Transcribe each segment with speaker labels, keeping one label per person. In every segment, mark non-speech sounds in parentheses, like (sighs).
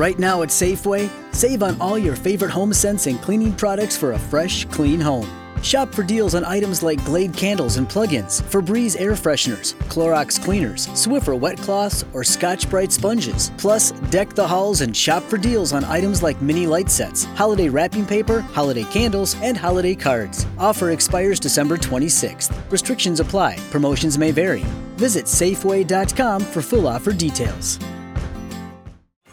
Speaker 1: Right now at Safeway, save on all your favorite home scents and cleaning products for a fresh, clean home. Shop for deals on items like Glade candles and plug-ins, Febreze air fresheners, Clorox cleaners, Swiffer wet cloths, or Scotch-Brite sponges. Plus, deck the halls and shop for deals on items like mini light sets, holiday wrapping paper, holiday candles, and holiday cards. Offer expires December 26th. Restrictions apply. Promotions may vary. Visit Safeway.com for full offer details.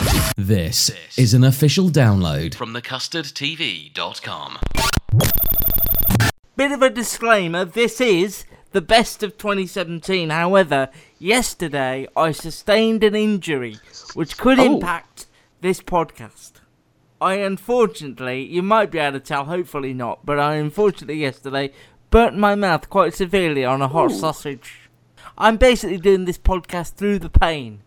Speaker 2: This is an official download
Speaker 3: from thecustardtv.com.
Speaker 4: Bit of a disclaimer this is the best of 2017. However, yesterday I sustained an injury which could
Speaker 5: Oh.
Speaker 4: impact this podcast. I unfortunately, you might be able to tell, hopefully not, but I unfortunately yesterday burnt my mouth quite severely on a hot
Speaker 5: Ooh.
Speaker 4: sausage. I'm basically doing this podcast through the pain.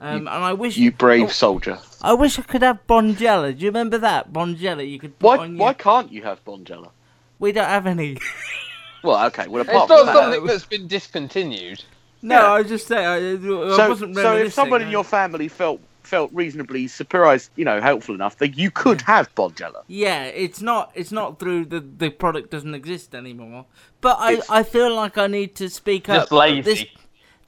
Speaker 4: Um, and I wish
Speaker 5: You brave
Speaker 4: oh,
Speaker 5: soldier.
Speaker 4: I wish I could have Bonjela. Do you remember that Bonjela? You could put
Speaker 5: Why?
Speaker 4: on
Speaker 5: Why
Speaker 4: your...
Speaker 5: can't you have Bonjela?
Speaker 4: We don't have any. (laughs)
Speaker 5: Well, okay. Well,
Speaker 6: It's
Speaker 5: apart
Speaker 6: not
Speaker 5: from that,
Speaker 6: something that's been discontinued.
Speaker 4: No,
Speaker 5: Yeah.
Speaker 4: I was just saying. I, I
Speaker 5: so,
Speaker 4: wasn't
Speaker 5: so if
Speaker 4: reminiscing,
Speaker 5: someone in your family felt felt reasonably surprised, you know, helpful enough, that you could have Bonjela.
Speaker 4: Yeah, it's not. It's not through the the product doesn't exist anymore. But I
Speaker 5: It's-
Speaker 4: I feel like I need to speak
Speaker 6: Just
Speaker 4: up.
Speaker 6: lazy.
Speaker 4: This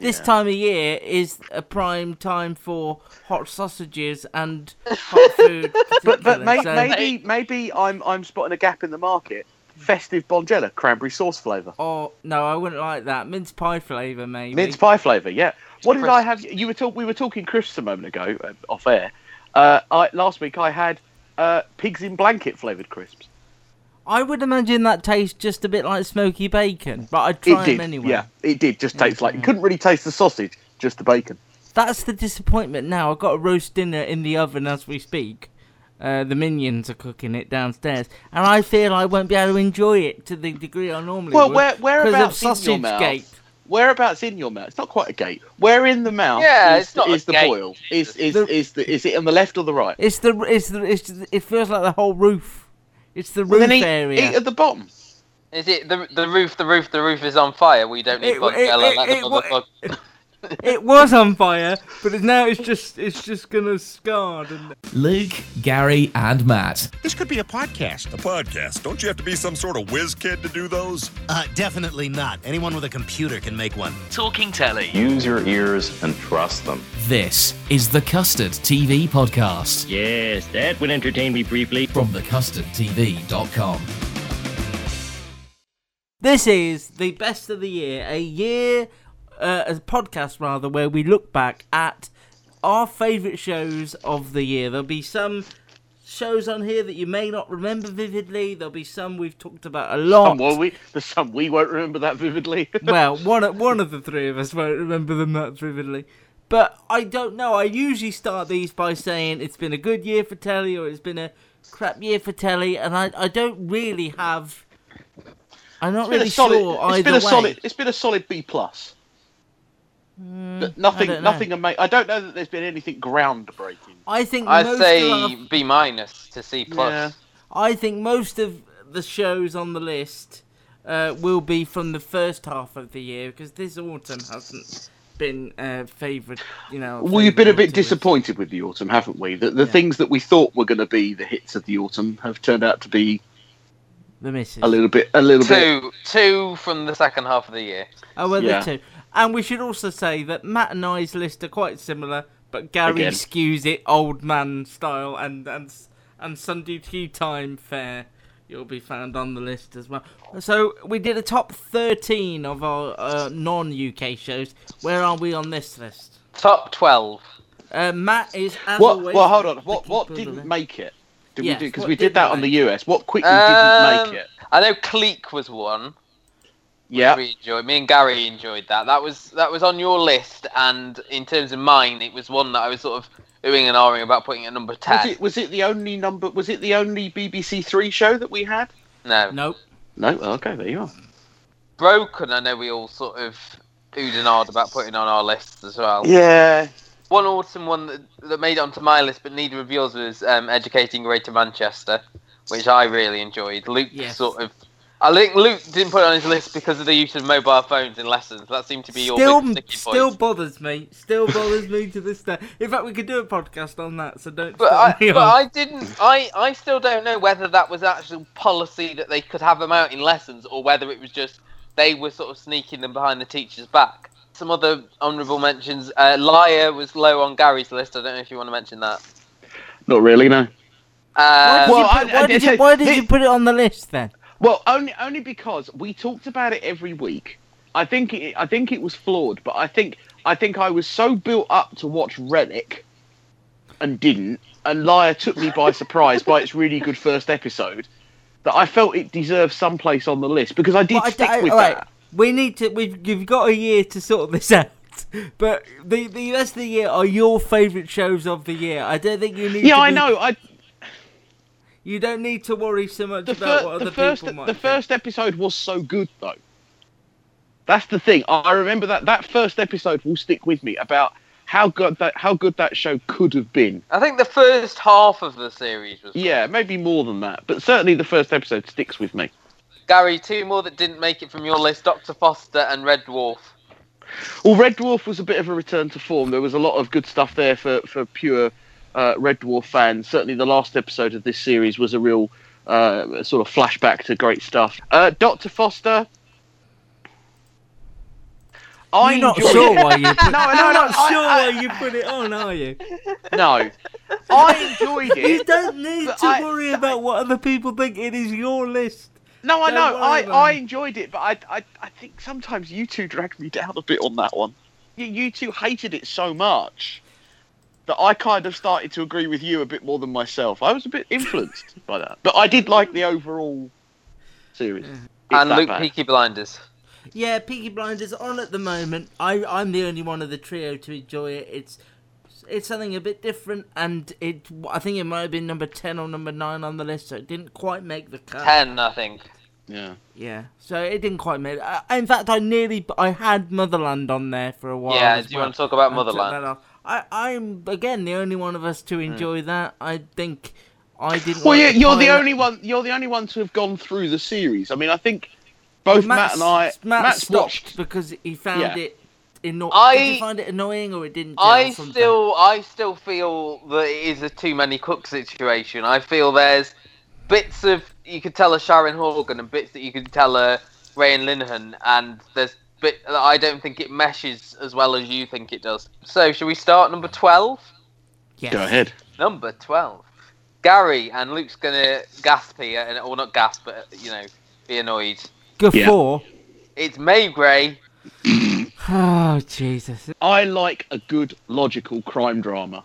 Speaker 4: this time of year is a prime time for hot sausages and hot food. (laughs)
Speaker 5: But but may,
Speaker 4: so-
Speaker 5: maybe maybe I'm I'm spotting a gap in the market. Festive Bonjela, cranberry sauce flavour,
Speaker 4: Oh no, I wouldn't like that. Mince pie flavour, maybe.
Speaker 5: mince pie flavour. Yeah. What did I have? You were talk, We were talking crisps a moment ago uh, off air. Uh, I, last week I had uh, pigs in blanket flavoured crisps.
Speaker 4: I would imagine that tastes just a bit like smoky bacon, but I'd try
Speaker 5: it did.
Speaker 4: them anyway.
Speaker 5: Yeah, it did. Just taste like you couldn't really taste the sausage, just the bacon.
Speaker 4: That's the disappointment now. I've got a roast dinner in the oven as we speak. Uh, the minions are cooking it downstairs, and I feel I won't be able to enjoy it to the degree I normally
Speaker 5: Well,
Speaker 4: would.
Speaker 5: where
Speaker 4: 'cause of
Speaker 5: whereabouts in your mouth?
Speaker 4: gate.
Speaker 5: Whereabouts in your mouth? It's not quite a gate. Where in the mouth?
Speaker 6: Yeah,
Speaker 5: is,
Speaker 6: it's not a
Speaker 5: is the
Speaker 6: gate,
Speaker 5: boil? Is is,
Speaker 4: The-
Speaker 5: is the is it on the left or the right?
Speaker 4: It's the it's the it's the, it feels like the whole roof. It's the
Speaker 5: Well,
Speaker 4: roof
Speaker 5: then eat,
Speaker 4: area.
Speaker 5: eat at the bottom.
Speaker 6: Is it the the roof? The roof. The roof is on fire. We don't need
Speaker 4: It- it-
Speaker 6: Bonjela.
Speaker 4: it-
Speaker 6: let the
Speaker 4: it wa-
Speaker 6: motherfucker-
Speaker 4: it was on fire, but now it's just it's just gonna scarred. And...
Speaker 2: Luke, Gary, and Matt.
Speaker 7: This could be a podcast.
Speaker 8: A podcast. Don't you have to be some sort of whiz kid to do those?
Speaker 7: Uh, definitely not. Anyone with a computer can make one.
Speaker 3: Talking Telly.
Speaker 9: Use your ears and trust them.
Speaker 2: This is the Custard TV podcast
Speaker 10: Yes, that would entertain me briefly.
Speaker 2: from thecustardtv.com.
Speaker 4: This is the best of the year, a year, uh, a podcast rather, where we look back at our favourite shows of the year. There'll be some shows on here that you may not remember vividly. There'll be some we've talked about a lot.
Speaker 5: Some will we? There's some we won't remember that vividly. (laughs)
Speaker 4: well, one of- one of the three of us won't remember them that vividly. But I don't know. I usually start these by saying it's been a good year for telly or it's been a crap year for telly, and I, I don't really have. I'm not really
Speaker 5: solid.
Speaker 4: sure
Speaker 5: it's
Speaker 4: either
Speaker 5: been a
Speaker 4: way.
Speaker 5: solid. It's been a solid B plus. But nothing.
Speaker 4: don't.
Speaker 5: Nothing. Ama- I don't know that there's been anything groundbreaking.
Speaker 4: I think
Speaker 6: I'd
Speaker 4: most
Speaker 6: say
Speaker 4: of
Speaker 6: B minus to C plus.
Speaker 5: Yeah.
Speaker 4: I think most of the shows on the list uh, will be from the first half of the year because this autumn hasn't been uh, favourite. You know,
Speaker 5: Well, you've been a bit
Speaker 4: to us.
Speaker 5: disappointed with the autumn, haven't we? The, the things that we thought were going to be the hits of the autumn have turned out to be
Speaker 4: The misses.
Speaker 5: a little bit, a little bit.
Speaker 6: Two, two from the second half of the year.
Speaker 4: Oh, well,
Speaker 5: Yeah.
Speaker 4: there too. And we should also say that Matt and I's list are quite similar, but Gary
Speaker 5: Again.
Speaker 4: skews it old man style, and and and Sunday tea time fair. You'll be found on the list as well. So we did a top thirteen of our uh, non-UK shows. Where are we on this list?
Speaker 6: Top twelve.
Speaker 4: Uh, Matt is as
Speaker 5: What?
Speaker 4: always.
Speaker 5: Well, hold on. what? What
Speaker 4: keeper of the
Speaker 5: didn't make it? Did
Speaker 4: Yes,
Speaker 5: we do? Because we
Speaker 4: didn't
Speaker 5: did that on the US. What quickly
Speaker 6: Um,
Speaker 5: didn't make it?
Speaker 6: I know Clique was one.
Speaker 5: Yeah.
Speaker 6: We enjoyed. Me and Gary enjoyed that. That was that was on your list, and in terms of mine, it was one that I was sort of oohing and ahhing about putting it at number ten.
Speaker 5: Was it was it the only number? Was it the only BBC Three show that we had?
Speaker 6: No.
Speaker 4: Nope.
Speaker 5: No. Okay, there you are.
Speaker 6: Broken. I know we all sort of oohed and ahed about putting on our lists as well.
Speaker 5: Yeah.
Speaker 6: One awesome one that, that made it onto my list, but neither of yours was um, Educating Greater Manchester, which I really enjoyed. Luke
Speaker 4: Yes.
Speaker 6: sort of. I think Luke didn't put it on his list because of the use of mobile phones in lessons. That seemed to be your
Speaker 4: Still,
Speaker 6: big sticky
Speaker 4: still bothers me. Still bothers me to this day. In fact, we could do a podcast on that, so don't.
Speaker 6: But I,
Speaker 4: me
Speaker 6: but
Speaker 4: off.
Speaker 6: I didn't. I, I still don't know whether that was actual policy that they could have them out in lessons, or whether it was just they were sort of sneaking them behind the teacher's back. Some other honourable mentions. Uh, Liar was low on Gary's list. I don't know if you want to mention that.
Speaker 5: Not really, no.
Speaker 4: Why
Speaker 6: Uh,
Speaker 4: did,
Speaker 5: well,
Speaker 4: you, put,
Speaker 5: I-
Speaker 4: why
Speaker 5: I-
Speaker 4: did, you, why did
Speaker 5: thi-
Speaker 4: you put it on the list then?
Speaker 5: Well, only only because we talked about it every week. I think it, I think it was flawed, but I think I think I was so built up to watch Rellik and didn't, and Liar took me by surprise by its really good first episode that I felt it deserved some place on the list because I did stick
Speaker 4: I-
Speaker 5: with
Speaker 4: alright,
Speaker 5: that.
Speaker 4: We need to. We've you've got a year to sort this (laughs) out. But the the rest of the year are your favourite shows of the year. I don't think you need.
Speaker 5: Yeah, I
Speaker 4: be-
Speaker 5: know. I
Speaker 4: You don't need to worry so much
Speaker 5: the,
Speaker 4: about
Speaker 5: fir-
Speaker 4: what
Speaker 5: the
Speaker 4: other
Speaker 5: first
Speaker 4: people might.
Speaker 5: the
Speaker 4: think.
Speaker 5: first episode was so good though. That's the thing. I remember that that first episode will stick with me about how good that how good that show could have been.
Speaker 6: I think the first half of the series was.
Speaker 5: Yeah, maybe more than that, but certainly the first episode sticks with me.
Speaker 6: Gary, two more that didn't make it from your list: Doctor Foster and Red Dwarf.
Speaker 5: Well, Red Dwarf was a bit of a return to form. There was a lot of good stuff there for for pure uh, Red Dwarf fans. Certainly, the last episode of this series was a real uh, sort of flashback to great stuff. Uh, Doctor Foster. I
Speaker 4: You're not
Speaker 5: enjoyed
Speaker 4: sure why you. (laughs) Put,
Speaker 5: No, no,
Speaker 4: you're not
Speaker 5: I-
Speaker 4: sure
Speaker 5: I-
Speaker 4: why you put it on, are you?
Speaker 5: No, I enjoyed it.
Speaker 4: You don't need to worry about what other people think. It is your list.
Speaker 5: No, I
Speaker 4: Don't
Speaker 5: know. I, I enjoyed it, but I, I I think sometimes you two dragged me down a bit on that one. You, you two hated it so much that I kind of started to agree with you a bit more than myself. I was a bit influenced (laughs) by that, but I did like the overall series. Mm-hmm. It's
Speaker 6: and Luke
Speaker 5: bad.
Speaker 6: Peaky Blinders.
Speaker 4: Yeah, Peaky Blinders on at the moment. I I'm the only one of the trio to enjoy it. It's it's something a bit different, and it I think it might have been number ten or number nine on the list, so it didn't quite make the cut.
Speaker 6: Ten, I think.
Speaker 5: Yeah.
Speaker 4: Yeah, so it didn't quite make. I, in fact, I nearly I had Motherland on there for a while.
Speaker 6: Yeah,
Speaker 4: as
Speaker 6: do you
Speaker 4: well.
Speaker 6: want to talk about
Speaker 4: I
Speaker 6: Motherland?
Speaker 4: That off. I I'm again the only one of us to hmm. enjoy that. I think I didn't.
Speaker 5: Well,
Speaker 4: like
Speaker 5: yeah,
Speaker 4: the
Speaker 5: you're the only one. You're the only one to have gone through the series. I mean, I think both
Speaker 4: Matt
Speaker 5: Matt, and I.
Speaker 4: Matt
Speaker 5: Matt's
Speaker 4: stopped
Speaker 5: watched.
Speaker 4: because he found
Speaker 5: Yeah.
Speaker 4: it. Anno-
Speaker 6: I-
Speaker 4: Did you find it annoying or it didn't?
Speaker 6: I still, I still feel that it is a too many cook situation. I feel there's bits of you could tell a Sharon Horgan and bits that you could tell a Graham Linehan, and there's bit that I don't think it meshes as well as you think it does. So, shall we start number twelve?
Speaker 4: Yes.
Speaker 5: Go ahead.
Speaker 6: Number twelve. Gary and Luke's gonna gasp here, and or not gasp, but you know, be annoyed.
Speaker 4: Guffaw.
Speaker 6: It's Maigret. (sighs)
Speaker 4: Oh Jesus!
Speaker 5: I like a good logical crime drama,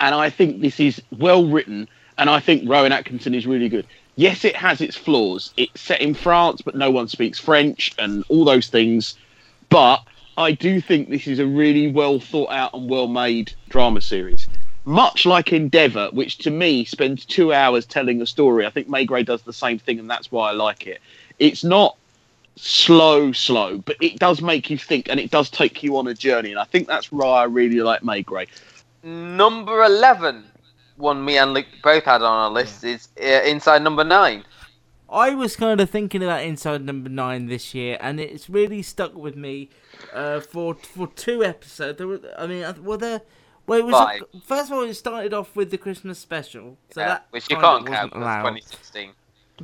Speaker 5: and I think this is well written. And I think Rowan Atkinson is really good. Yes, it has its flaws. It's set in France, but no one speaks French, and all those things. But I do think this is a really well thought out and well made drama series. Much like Endeavour, which to me spends two hours telling a story. I think Maigret does the same thing, and that's why I like it. It's not slow, slow, but it does make you think and it does take you on a journey. And I think that's why I really like Maigret.
Speaker 6: Number eleven, one me and Luke both had on our list is uh, Inside Number Nine.
Speaker 4: I was kind of thinking about Inside Number Nine this year, and it's really stuck with me uh, for for two episodes. There were, I mean, were there? Well, it was
Speaker 6: Five.
Speaker 4: first of all, it started off with the Christmas special, so
Speaker 6: Yeah,
Speaker 4: that
Speaker 6: which you can't count.
Speaker 4: allowed.
Speaker 6: 2016.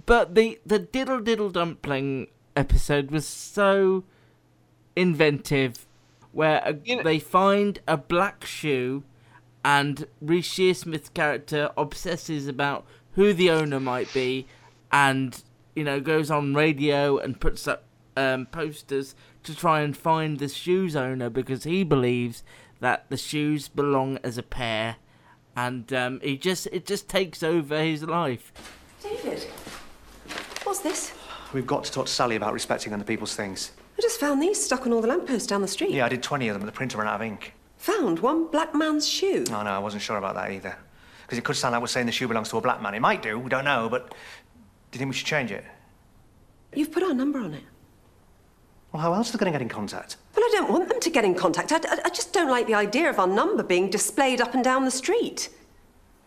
Speaker 4: But the the diddle diddle dumpling episode was so inventive, where a, they find a black shoe, and Reece Shearsmith's character obsesses about who the owner might be, and you know goes on radio and puts up um, posters to try and find the shoe's owner because he believes that the shoes belong as a pair, and um, he just it just takes over his life.
Speaker 11: David, what's this?
Speaker 12: We've got to talk to Sally about respecting other people's things.
Speaker 11: I just found these stuck on all the lampposts down the street.
Speaker 12: Yeah, I did 20 of them, but the printer ran out of ink.
Speaker 11: Found one black man's shoe.
Speaker 12: No, no, I wasn't sure about that either. Because it could sound like we're saying the shoe belongs to a black man. It might do, we don't know, but do you think we should change it?
Speaker 11: You've put our number on it.
Speaker 12: Well, how else are they going to get in contact?
Speaker 11: Well, I don't want them to get in contact. I, I, I just don't like the idea of our number being displayed up and down the street.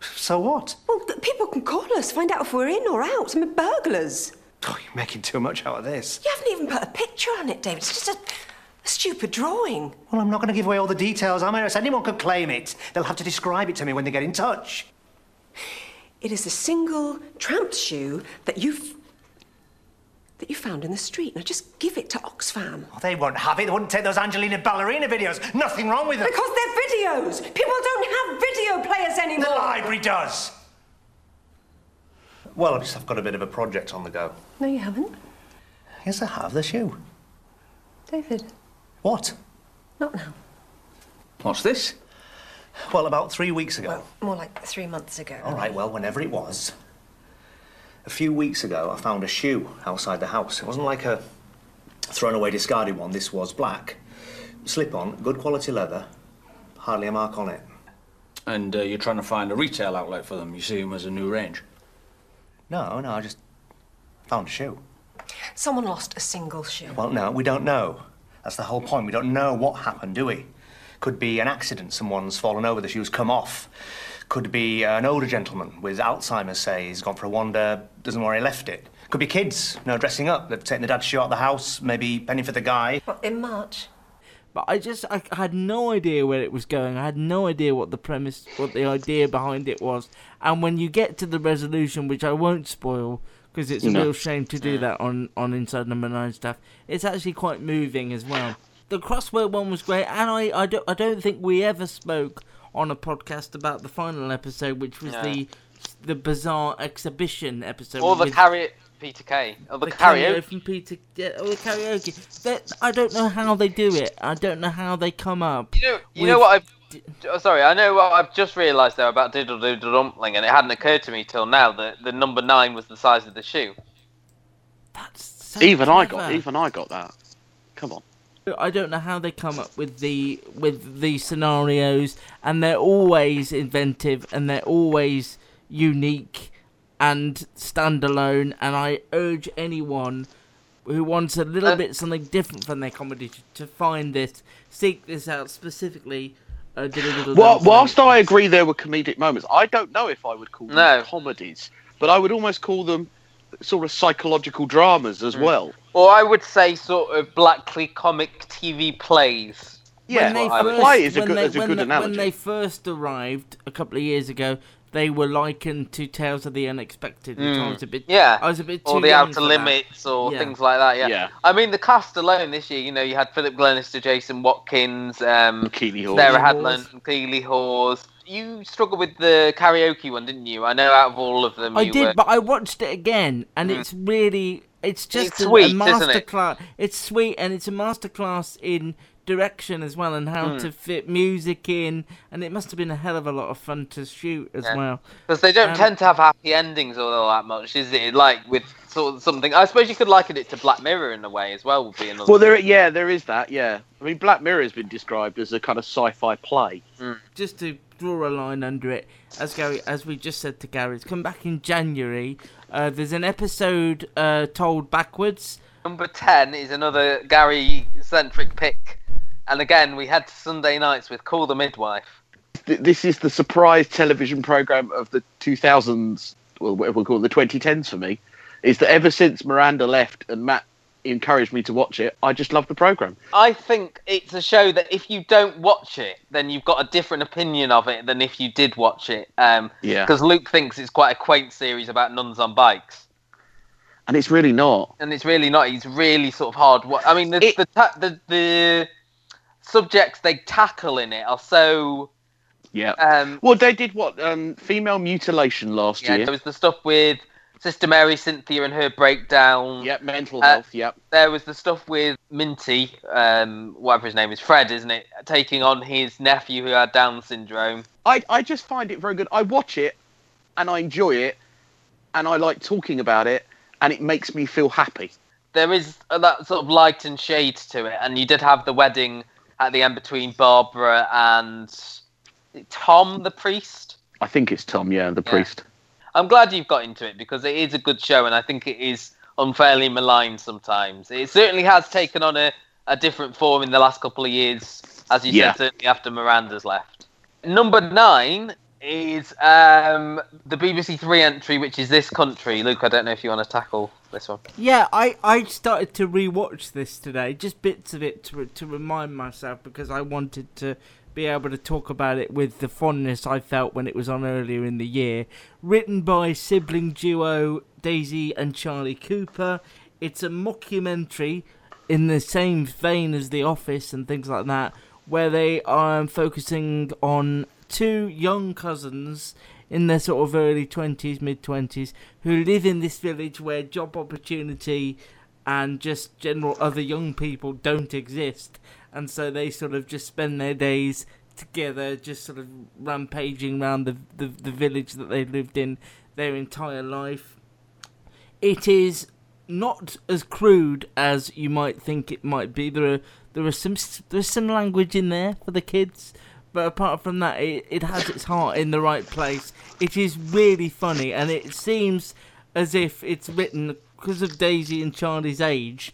Speaker 12: So what?
Speaker 11: Well, people can call us, find out if we're in or out. I mean, burglars.
Speaker 12: Oh, you're making too much out of this.
Speaker 11: You haven't even put a picture on it, David. It's just a, a stupid drawing.
Speaker 12: Well, I'm not going to give away all the details, I'm I? Anyone could claim it. They'll have to describe it to me when they get in touch.
Speaker 11: It is a single tramp shoe that you've that you found in the street. Now just give it to Oxfam.
Speaker 12: Oh, they won't have it. They wouldn't take those Angelina ballerina videos. Nothing wrong with them.
Speaker 11: Because they're videos. People don't have video players anymore.
Speaker 12: The library does. Well, I've just I've got a bit of a project on the go.
Speaker 11: No, you haven't.
Speaker 12: Yes, I have. The shoe.
Speaker 11: David.
Speaker 12: What?
Speaker 11: Not now.
Speaker 12: What's this? Well, about three weeks ago.
Speaker 11: Well, More like three months ago.
Speaker 12: All right, well, whenever it was. A few weeks ago, I found a shoe outside the house. It wasn't like a thrown away, discarded one. This was black. Slip on, good quality leather, hardly a mark on it.
Speaker 13: And uh, you're trying to find a retail outlet for them. You see them as a new range.
Speaker 12: No, no, I just found a shoe.
Speaker 11: Someone lost a single shoe.
Speaker 12: Well, no, we don't know. That's the whole point. We don't know what happened, do we? Could be an accident. Someone's fallen over, the shoe's come off. Could be an older gentleman with Alzheimer's, say, he's gone for a wander, doesn't know where he left it. Could be kids, you know, dressing up. They've taken the dad's shoe out of the house, maybe penny for the guy.
Speaker 11: What, in March?
Speaker 4: But I just I had no idea where it was going. I had no idea what the premise, what the idea behind it was. And when you get to the resolution, which I won't spoil because it's a
Speaker 5: No.
Speaker 4: real shame to do that on on Inside Number Nine stuff, it's actually quite moving as well. The crossword one was great, and I I don't I don't think we ever spoke on a podcast about the final episode, which was
Speaker 6: No.
Speaker 4: the the bizarre exhibition episode.
Speaker 6: Or the
Speaker 4: with-
Speaker 6: karaoke, Peter Kay. Or the,
Speaker 4: the
Speaker 6: karaoke.
Speaker 4: karaoke from Peter, yeah, or the karaoke. That I don't know how they do it. I don't know how they come up.
Speaker 6: You know, you know what I've. Oh, sorry, I know what I've just realised there about Diddle Doodle Dumpling, and it hadn't occurred to me till now that the number nine was the size of the shoe.
Speaker 4: That's so
Speaker 5: even I got even I got that. Come on.
Speaker 4: I don't know how they come up with the with the scenarios, and they're always inventive and they're always unique and standalone. And I urge anyone who wants a little
Speaker 6: Uh,
Speaker 4: bit something different from their comedy to, to find this, seek this out specifically. Uh, Diddle-Diddle
Speaker 5: Well, whilst I agree there were comedic moments, I don't know if I would call them comedies, but I would almost call them sort of psychological dramas as hmm. well.
Speaker 6: Or I would say sort of blackly comic TV plays.
Speaker 5: Yeah,
Speaker 4: when they
Speaker 5: a
Speaker 4: first,
Speaker 5: play is a good-
Speaker 4: they,
Speaker 5: is a
Speaker 4: when
Speaker 5: good
Speaker 4: they-
Speaker 5: analogy.
Speaker 4: When they first arrived a couple of years ago, they were likened to Tales of the Unexpected, which I
Speaker 6: Mm.
Speaker 4: was a bit,
Speaker 6: Yeah.
Speaker 4: I was a bit too
Speaker 6: or the
Speaker 4: young
Speaker 6: outer
Speaker 4: for that.
Speaker 6: limits or
Speaker 4: Yeah.
Speaker 6: things like that. Yeah.
Speaker 5: Yeah.
Speaker 6: I mean, the cast alone this year, you know, you had Philip Glenister, Jason Watkins, um,
Speaker 5: Keeley Hawes.
Speaker 6: Sarah
Speaker 4: Keely
Speaker 6: Hadland, Keeley Hawes. You struggled with the karaoke one, didn't you? I know out of all of them,
Speaker 4: I
Speaker 6: you
Speaker 4: did,
Speaker 6: were...
Speaker 4: but I watched it again, and
Speaker 6: Mm.
Speaker 4: it's really, it's just
Speaker 6: It's
Speaker 4: a,
Speaker 6: sweet,
Speaker 4: a
Speaker 6: isn't it?
Speaker 4: It's sweet, and it's a masterclass in direction as well, and how
Speaker 6: Mm.
Speaker 4: to fit music in, and it must have been a hell of a lot of fun to shoot as
Speaker 6: Yeah.
Speaker 4: well.
Speaker 6: Because they don't
Speaker 4: Um,
Speaker 6: tend to have happy endings all that much, is it? Like with sort of something. I suppose you could liken it to Black Mirror in a way as well. Would be another.
Speaker 5: Well, there, yeah, there is that. Yeah, I mean, Black Mirror has been described as a kind of sci-fi play.
Speaker 4: just to draw a line under it, as Gary, as we just said to Gary, it's come back in January. Uh, there's an episode uh, told backwards.
Speaker 6: Number ten is another Gary-centric pick, and again we had Sunday nights with Call the Midwife.
Speaker 5: This is the surprise television program of the 2000s, well, whatever we call it, the 2010s for me. Is that ever since Miranda left and Matt encouraged me to watch it, I just love the program.
Speaker 6: I think it's a show that if you don't watch it, then you've got a different opinion of it than if you did watch it. Um,
Speaker 5: Yeah.
Speaker 6: Because Luke thinks it's quite a quaint series about nuns on bikes.
Speaker 5: And it's really not.
Speaker 6: and it's really not. He's really sort of hard. I mean, the the, ta- the the subjects they tackle in it are so.
Speaker 5: Yeah.
Speaker 6: Um,
Speaker 5: well, they did what? Um, female mutilation last year.
Speaker 6: yeah,
Speaker 5: year.
Speaker 6: there was the stuff with Sister Mary Cynthia and her breakdown.
Speaker 5: Yep, mental
Speaker 6: Uh,
Speaker 5: health. Yep.
Speaker 6: There was the stuff with Minty, um, whatever his name is, Fred, isn't it? Taking on his nephew who had Down syndrome.
Speaker 5: I I just find it very good. I watch it, and I enjoy it, and I like talking about it, and it makes me feel happy.
Speaker 6: There is that sort of light and shade to it, and you did have the wedding at the end between Barbara and Tom the priest.
Speaker 5: I think it's Tom, yeah, the priest.
Speaker 6: I'm glad you've got into it because it is a good show, and I think it is unfairly maligned sometimes. It certainly has taken on a, a different form in the last couple of years, as you
Speaker 5: Yeah.
Speaker 6: said, certainly after Miranda's left. Number nine is um, the BBC Three entry, which is this country. Luke, I don't know if you want to tackle this one.
Speaker 4: Yeah, I, I started to rewatch this today, just bits of it to to remind myself because I wanted to be able to talk about it with the fondness I felt when it was on earlier in the year. Written by sibling duo Daisy and Charlie Cooper, it's a mockumentary in the same vein as The Office and things like that, where they are focusing on two young cousins in their sort of early 20s, mid 20s, who live in this village where job opportunity and just general other young people don't exist. And so they sort of just spend their days together, just sort of rampaging around the, the, the village that they lived in their entire life. It is not as crude as you might think it might be. There are there are some there's some language in there for the kids, but apart from that, it, it has its heart in the right place. It is really funny, and it seems as if it's written because of Daisy and Charlie's age.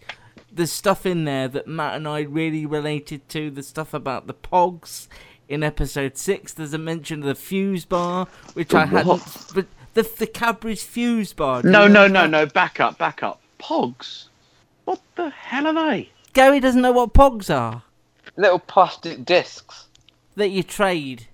Speaker 4: There's stuff in there that Matt and I really related to. The stuff about the Pogs in episode six. There's a mention of the fuse bar, which
Speaker 5: The
Speaker 4: I hadn't. But the the Cadbury's fuse bar. do
Speaker 5: No, no, no,
Speaker 4: that?
Speaker 5: no. Back up, back up. Pogs. What the hell are they?
Speaker 4: Gary doesn't know what Pogs are.
Speaker 6: Little plastic discs.
Speaker 4: That you trade.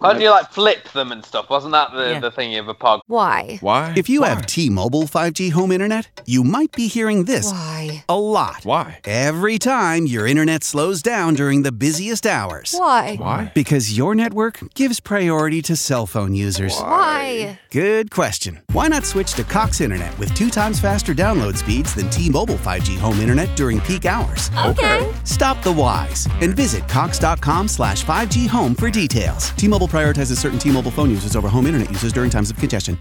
Speaker 6: How do you like flip them and stuff? Wasn't that the,
Speaker 4: Yeah.
Speaker 6: the thingy of a pog?
Speaker 14: Why?
Speaker 15: Why? If you have T-Mobile 5G home internet, you might be hearing this
Speaker 14: Why?
Speaker 15: a lot. Why? Every time your internet slows down during the busiest hours.
Speaker 14: Why? Why?
Speaker 15: Because your network gives priority to cell phone users.
Speaker 14: Why?
Speaker 15: Good question. Why not switch to Cox Internet with two times faster download speeds than T-Mobile 5G home internet during peak hours?
Speaker 14: Okay.
Speaker 15: Stop the whys and visit cox.com slash 5G home for details. T-Mobile prioritizes certain T-Mobile phone users over home internet users during times of congestion.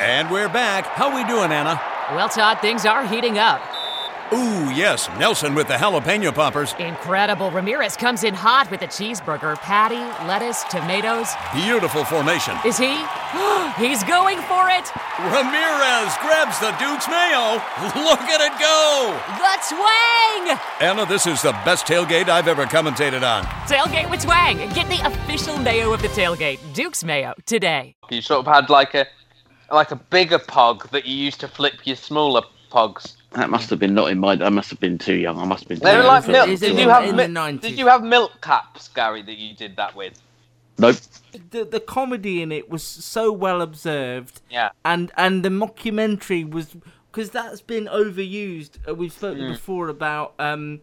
Speaker 16: And we're back. How we doing, Anna?
Speaker 17: Well, Todd, things are heating up.
Speaker 16: Ooh, yes, Nelson with the jalapeno poppers.
Speaker 17: Incredible. Ramirez comes in hot with a cheeseburger, patty, lettuce, tomatoes.
Speaker 16: Beautiful formation.
Speaker 17: Is he? (gasps) He's going for it.
Speaker 16: Ramirez grabs the Duke's mayo. (laughs) Look at it go!
Speaker 17: The twang!
Speaker 16: Anna, this is the best tailgate I've ever commentated on.
Speaker 17: Tailgate with twang. Get the official mayo of the tailgate, Duke's Mayo, today.
Speaker 6: You sort of had like a like a bigger pog that you used to flip your smaller pogs.
Speaker 5: That must have been not in my. I must have been too young. I must have been.
Speaker 6: They
Speaker 5: too
Speaker 6: were
Speaker 5: young
Speaker 6: like milk. Did you have
Speaker 4: in
Speaker 6: mi- Did you have milk caps, Gary, that you did that with?
Speaker 5: Nope.
Speaker 4: The the comedy in it was so well observed.
Speaker 6: Yeah.
Speaker 4: And and the mockumentary was because that's been overused. Uh, we've spoken
Speaker 6: Mm.
Speaker 4: before about um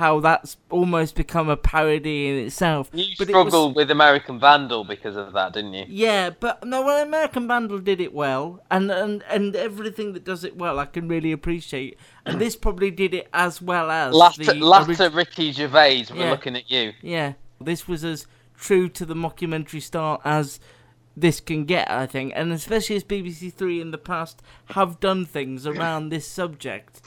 Speaker 4: how that's almost become a parody in itself.
Speaker 6: You
Speaker 4: but it was-
Speaker 6: struggled with American Vandal because of that, didn't you?
Speaker 4: Yeah, but no, well, American Vandal did it well, and, and and everything that does it well, I can really appreciate. And this probably did it as well as
Speaker 6: Latter,
Speaker 4: the
Speaker 6: latter
Speaker 4: orig-
Speaker 6: Ricky Gervais, we're
Speaker 4: Yeah.
Speaker 6: looking at you.
Speaker 4: Yeah, this was as true to the mockumentary style as this can get, I think, and especially as BBC Three in the past have done things around this subject,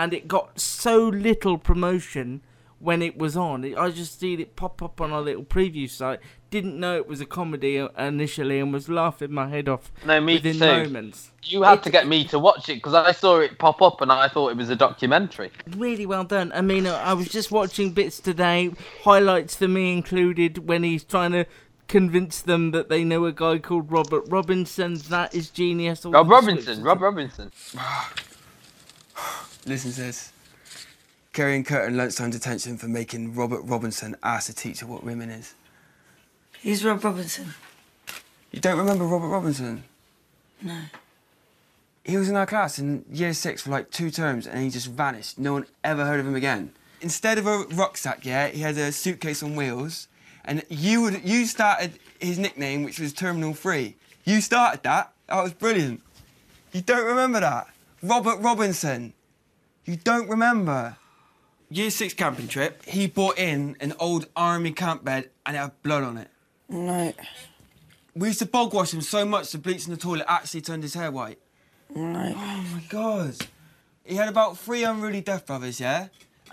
Speaker 4: and it got so little promotion when it was on. I just seen it pop up on our little preview site. Didn't know it was a comedy uh, initially, and was laughing my head off
Speaker 6: No, me
Speaker 4: within
Speaker 6: too.
Speaker 4: moments.
Speaker 6: You had to get me to watch it because I saw it pop up and I thought it was a documentary.
Speaker 4: Really well done. I mean, I was just watching bits today, highlights for me included, when he's trying to convince them that they know a guy called Robert Robinson. That is genius. All
Speaker 6: Rob Robinson, Rob Robinson. (sighs) (sighs) (sighs)
Speaker 18: Listen to this. Kerry and Kurt in lunchtime detention for making Robert Robinson ask a teacher what women is.
Speaker 19: Who's Rob Robinson?
Speaker 18: You don't remember Robert Robinson?
Speaker 19: No.
Speaker 18: He was in our class in year six for like two terms and he just vanished. No one ever heard of him again. Instead of a rucksack, yeah, he had a suitcase on wheels. And you would you started his nickname, which was Terminal Three. You started that. That was brilliant. You don't remember that? Robert Robinson. You don't remember? Year six camping trip, he brought in an old army camp bed and it had blood on it.
Speaker 19: No.
Speaker 18: We used to bog wash him so much the bleach in the toilet actually turned his hair white.
Speaker 19: No.
Speaker 18: Oh my god. He had about three unruly death brothers, yeah?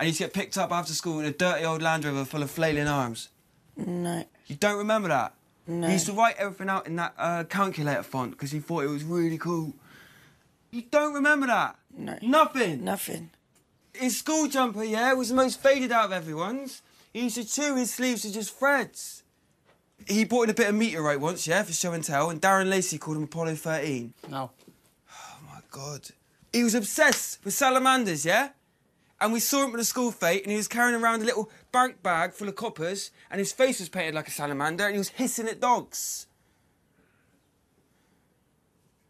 Speaker 18: and he used to get picked up after school in a dirty old Land Rover full of flailing arms.
Speaker 19: No.
Speaker 18: You don't remember that?
Speaker 19: No.
Speaker 18: He used to write everything out in that uh, calculator font because he thought it was really cool. You don't remember that?
Speaker 19: No.
Speaker 18: Nothing.
Speaker 19: Nothing.
Speaker 18: His school jumper, yeah, was the most faded out of everyone's. He used to chew his sleeves to just threads. He brought in a bit of meteorite once, yeah, for show and tell, and Darren Lacey called him Apollo 13.
Speaker 4: No.
Speaker 18: Oh my god. He was obsessed with salamanders, yeah? And we saw him at the school fete, and he was carrying around a little bank bag full of coppers, and his face was painted like a salamander, and he was hissing at dogs.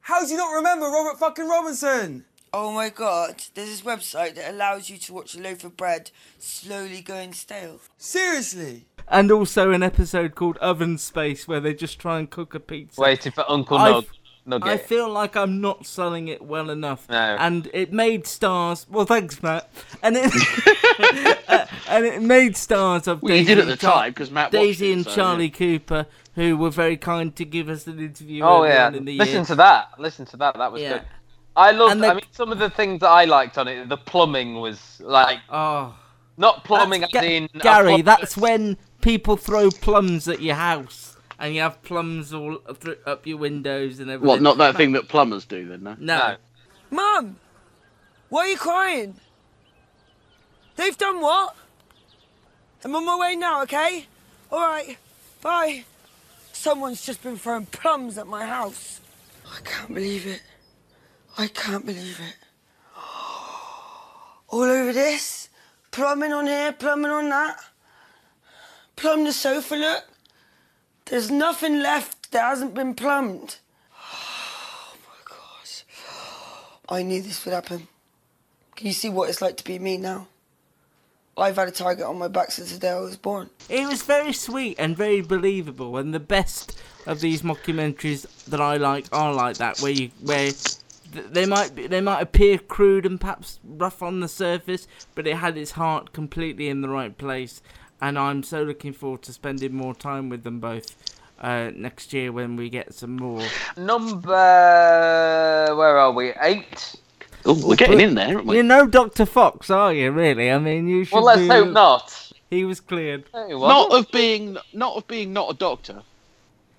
Speaker 18: How do you not remember Robert fucking Robinson?
Speaker 19: Oh my god, there's this website that allows you to watch a loaf of bread slowly going stale.
Speaker 18: Seriously?
Speaker 4: And also an episode called Oven Space where they just try and cook a pizza.
Speaker 6: Waiting for Uncle
Speaker 4: I
Speaker 6: Nug. Nugget.
Speaker 4: I feel like I'm not selling it well enough.
Speaker 6: No.
Speaker 4: And it made stars. Well, thanks, Matt. And it (laughs) uh, and it made stars of
Speaker 5: Well, you
Speaker 4: Daisy
Speaker 5: did at
Speaker 4: and
Speaker 5: the time, 'cause Matt watched
Speaker 4: Daisy
Speaker 5: it,
Speaker 4: and
Speaker 5: so,
Speaker 4: Charlie
Speaker 5: yeah.
Speaker 4: Cooper, who were very kind to give us an interview.
Speaker 6: Oh yeah,
Speaker 4: in the
Speaker 6: listen
Speaker 4: year.
Speaker 6: to that. Listen to that. That was
Speaker 4: Yeah.
Speaker 6: good. I love.
Speaker 4: The-
Speaker 6: I mean, some of the things that I liked on it. The plumbing was like.
Speaker 4: Oh.
Speaker 6: Not plumbing as
Speaker 4: Ga-
Speaker 6: in.
Speaker 4: Gary, that's when people throw plums at your house, and you have plums all up, up your windows and everything.
Speaker 5: What, not that thing that plumbers do then, no?
Speaker 4: No.
Speaker 19: Mum! Why are you crying? They've done what? I'm on my way now, okay? Alright, bye. Someone's just been throwing plums at my house. I can't believe it. I can't believe it. All over this. Plumbing on here, plumbing on that. Plumb the sofa, look. There's nothing left that hasn't been plumbed. Oh my gosh. I knew this would happen. Can you see what it's like to be me now? I've had a target on my back since the day I was born.
Speaker 4: It was very sweet and very believable, and the best of these mockumentaries that I like are like that, where you where they might be, they might appear crude and perhaps rough on the surface, but it had its heart completely in the right place, and I'm so looking forward to spending more time with them both uh, next year when we get some more.
Speaker 6: Number. Where are we? Eight.
Speaker 5: Oh, we're getting in there, aren't we?
Speaker 4: You're no Dr. Fox, are you? Really? I mean, you should.
Speaker 6: Well, let's
Speaker 4: be-
Speaker 6: hope not.
Speaker 4: He was cleared.
Speaker 5: Not of being, not of being not a doctor.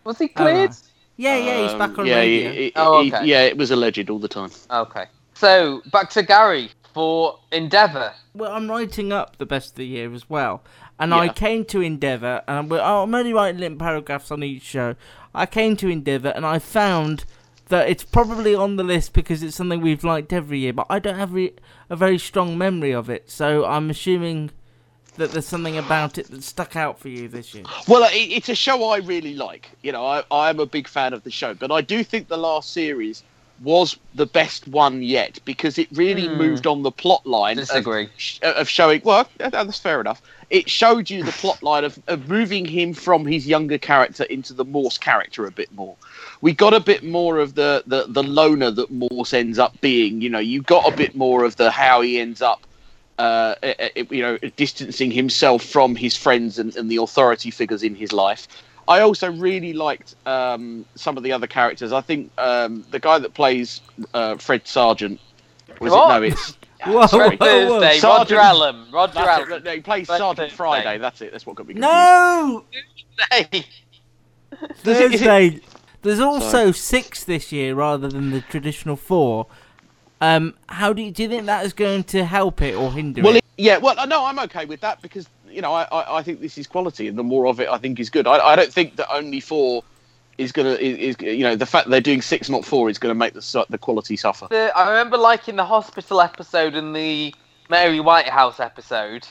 Speaker 6: Was he
Speaker 4: cleared? Yeah, yeah, he's back
Speaker 5: Um,
Speaker 4: on
Speaker 5: yeah,
Speaker 4: radio.
Speaker 5: he- he-
Speaker 6: Oh,
Speaker 5: he- yeah, it was alleged all the time.
Speaker 6: Okay. So back to Gary for Endeavour.
Speaker 4: Well, I'm writing up the best of the year as well, and I came to Endeavour, and I'm, I'm only writing little paragraphs on each show. I came to Endeavour, and I found that it's probably on the list because it's something we've liked every year, but I don't have re- a very strong memory of it, so I'm assuming that there's something about it that stuck out for you this year.
Speaker 5: Well, it, it's a show I really like. You know, I, I'm a big fan of the show, but I do think the last series was the best one yet because it really
Speaker 6: Hmm.
Speaker 5: moved on the plot line. of-
Speaker 6: Disagree.
Speaker 5: sh- Of, showing, well, that's fair enough. It showed you the plot line of, of moving him from his younger character into the Morse character a bit more. We got a bit more of the, the, the loner that Morse ends up being. You know, you got a bit more of the how he ends up uh, uh, uh, you know, distancing himself from his friends and, and the authority figures in his life. I also really liked um, some of the other characters. I think um, the guy that plays uh, Fred Sargent was
Speaker 6: What?
Speaker 5: it? No, it's (laughs) (laughs)
Speaker 4: Whoa,
Speaker 5: sorry.
Speaker 6: Thursday, Roger Allam. Roger
Speaker 5: That's
Speaker 6: Allam.
Speaker 5: it. No, he plays
Speaker 6: Fred
Speaker 5: Sergeant Friday. That's it. That's what got me confused.
Speaker 4: No!
Speaker 6: Hey.
Speaker 5: Does it- is it-
Speaker 4: Thursday. (laughs) There's also
Speaker 5: Sorry.
Speaker 4: six this year rather than the traditional four. Um, how do you, do you think that is going to help it or hinder
Speaker 5: Well,
Speaker 4: it?
Speaker 5: it, yeah, well, no, I'm okay with that because you know I, I, I think this is quality, and the more of it, I think is good. I, I don't think that only four is gonna is, is you know the fact that they're doing six, not four, is gonna make the the quality suffer.
Speaker 6: The, I remember liking the hospital episode and the Mary Whitehouse episode.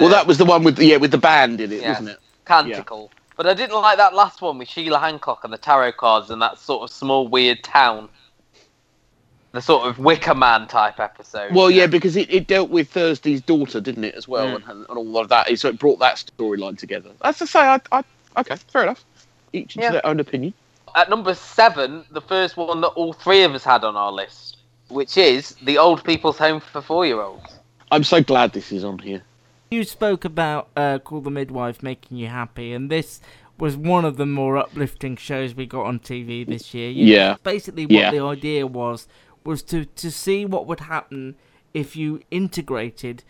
Speaker 5: Well, that was the one with the, yeah with the band in it,
Speaker 6: Yes,
Speaker 5: wasn't it?
Speaker 6: Canticle. But I didn't like that last one with Sheila Hancock and the tarot cards and that sort of small weird town. The sort of Wicker Man type episode.
Speaker 5: Well, yeah, because it, it dealt with Thursday's daughter, didn't it, as well,
Speaker 6: Mm.
Speaker 5: and, and all of that. So it brought that storyline together. That's to say, I, I okay, fair enough. Each to their own opinion.
Speaker 6: At number seven, the first one that all three of us had on our list, which is the Old People's Home for Four Year Olds.
Speaker 5: I'm so glad this is on here.
Speaker 4: You spoke about uh, Call the Midwife making you happy, and this was one of the more uplifting shows we got on TV this year. You-
Speaker 5: Yeah.
Speaker 4: Basically, what
Speaker 5: Yeah.
Speaker 4: the idea was was to, to see what would happen if you integrated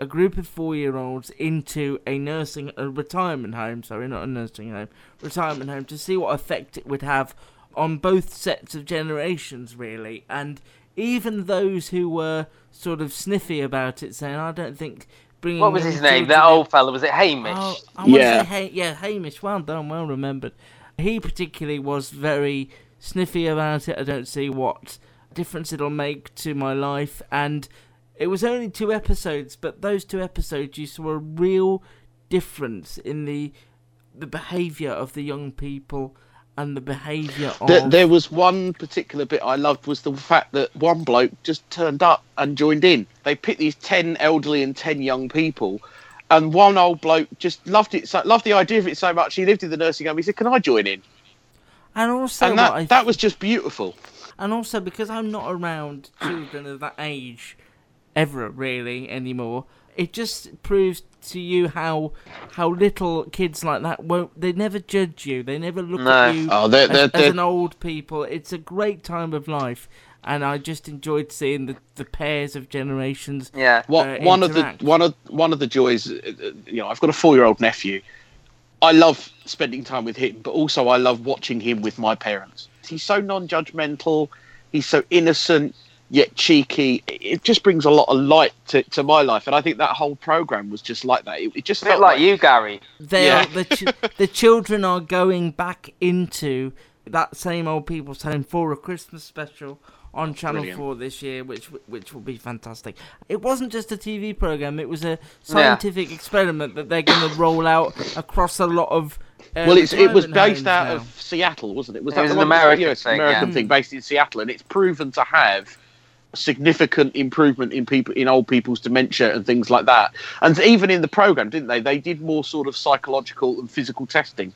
Speaker 4: a group of four-year-olds into a nursing, a retirement home. Sorry, not a nursing home, retirement home to see what effect it would have on both sets of generations, really, and even those who were sort of sniffy about it, saying, "I don't think." Bringing
Speaker 6: What was his name? That old fella. Was it Hamish?
Speaker 4: Oh, I
Speaker 5: Yeah.
Speaker 4: to say, hey, yeah, Hamish. Well done, well remembered. He particularly was very sniffy about it. I don't see what difference it'll make to my life. And it was only two episodes, but those two episodes, you saw a real difference in the the behaviour of the young people and the behaviour of.
Speaker 5: There, there was one particular bit I loved was the fact that one bloke just turned up and joined in. They picked these ten elderly and ten young people, and one old bloke just loved it. So, loved the idea of it so much. He lived in the nursing home. He said, "Can I join in?"
Speaker 4: and also,
Speaker 5: and that
Speaker 4: I
Speaker 5: that was just beautiful.
Speaker 4: And also because I'm not around children of that age ever really anymore, it just proves to you how how little kids like that won't they never judge you. They never look
Speaker 6: No.
Speaker 4: at you
Speaker 5: Oh, they're-
Speaker 4: as,
Speaker 5: they're-
Speaker 4: as
Speaker 5: they're-
Speaker 4: an old people. It's a great time of life. And I just enjoyed seeing the, the pairs of generations.
Speaker 6: Yeah.
Speaker 5: What
Speaker 4: uh,
Speaker 5: one of the one of one of the joys, uh, uh, you know, I've got a four-year-old nephew. I love spending time with him, but also I love watching him with my parents. He's so non-judgmental. He's so innocent yet cheeky. It- It just brings a lot of light to, to my life, and I think that whole program was just like that. It, it just
Speaker 6: A bit
Speaker 5: felt
Speaker 6: like you, Gary.
Speaker 4: They
Speaker 5: Yeah.
Speaker 4: are, the, ch- (laughs) the children are going back into that same old people's home for a Christmas special on Channel
Speaker 5: Brilliant.
Speaker 4: Four this year, which which will be fantastic. It wasn't just a TV program; it was a scientific experiment that they're going to roll out across a lot of. Uh,
Speaker 5: well, it's, it was based out
Speaker 4: now.
Speaker 5: of Seattle, wasn't it? Was
Speaker 6: It
Speaker 5: that
Speaker 6: was
Speaker 5: the
Speaker 6: an American
Speaker 5: yeah,
Speaker 6: thing,
Speaker 5: American
Speaker 6: yeah.
Speaker 5: thing based in Seattle, and it's proven to have significant improvement in people in old people's dementia and things like that. And even in the program, didn't they? They did more sort of psychological and physical testing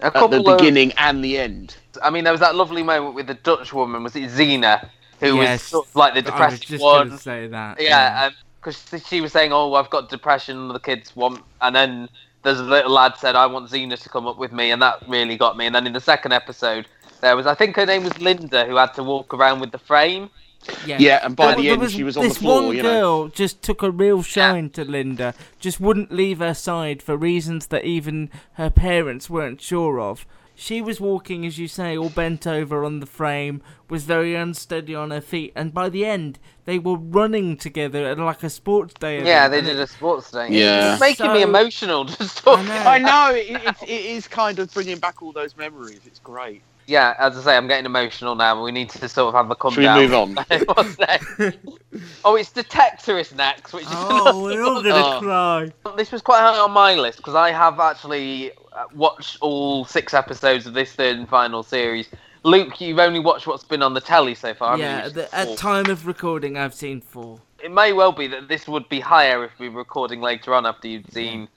Speaker 6: A
Speaker 5: at the
Speaker 6: couple of-
Speaker 5: beginning and the end.
Speaker 6: I mean, there was that lovely moment with the Dutch woman. Was it Zena, who was
Speaker 4: Yes,
Speaker 6: sort of like the
Speaker 4: I was
Speaker 6: depressed
Speaker 4: just
Speaker 6: one?
Speaker 4: say that,
Speaker 6: Yeah, because she was saying, "Oh, I've got depression. The kids want," and then there's a little lad said, "I want Zena to come up with me," and that really got me. And then in the second episode, there was, I think her name was Linda, who had to walk around with the frame.
Speaker 5: Yeah, yeah, and by
Speaker 4: There-
Speaker 5: the
Speaker 4: there
Speaker 5: end, she was on the
Speaker 4: this
Speaker 5: floor,
Speaker 4: one
Speaker 5: you know.
Speaker 4: girl just took a real shine to Linda. Just wouldn't leave her side for reasons that even her parents weren't sure of. She was walking, as you say, all bent over on the frame, was very unsteady on her feet, and by the end, they were running together at like a sports day. event,
Speaker 6: Yeah, they did
Speaker 4: it-
Speaker 6: a sports day.
Speaker 5: Yeah.
Speaker 6: it's making me emotional just talking.
Speaker 5: I know it, it, it is kind of bringing back all those memories. It's great.
Speaker 6: Yeah, as I say, I'm getting emotional now. And we need to sort of have a come
Speaker 5: Should we move on? (laughs)
Speaker 6: What's next? oh, it's Detectorist next, which is
Speaker 4: Oh, we're all gonna
Speaker 6: Oh.
Speaker 4: cry.
Speaker 6: This was quite high on my list because I have actually uh, watched all six episodes of this third and final series. Luke, you've only watched what's been on the telly so far.
Speaker 4: Yeah, the, at time of recording, I've seen four.
Speaker 6: It may well be that this would be higher if we were recording later on after you'd seen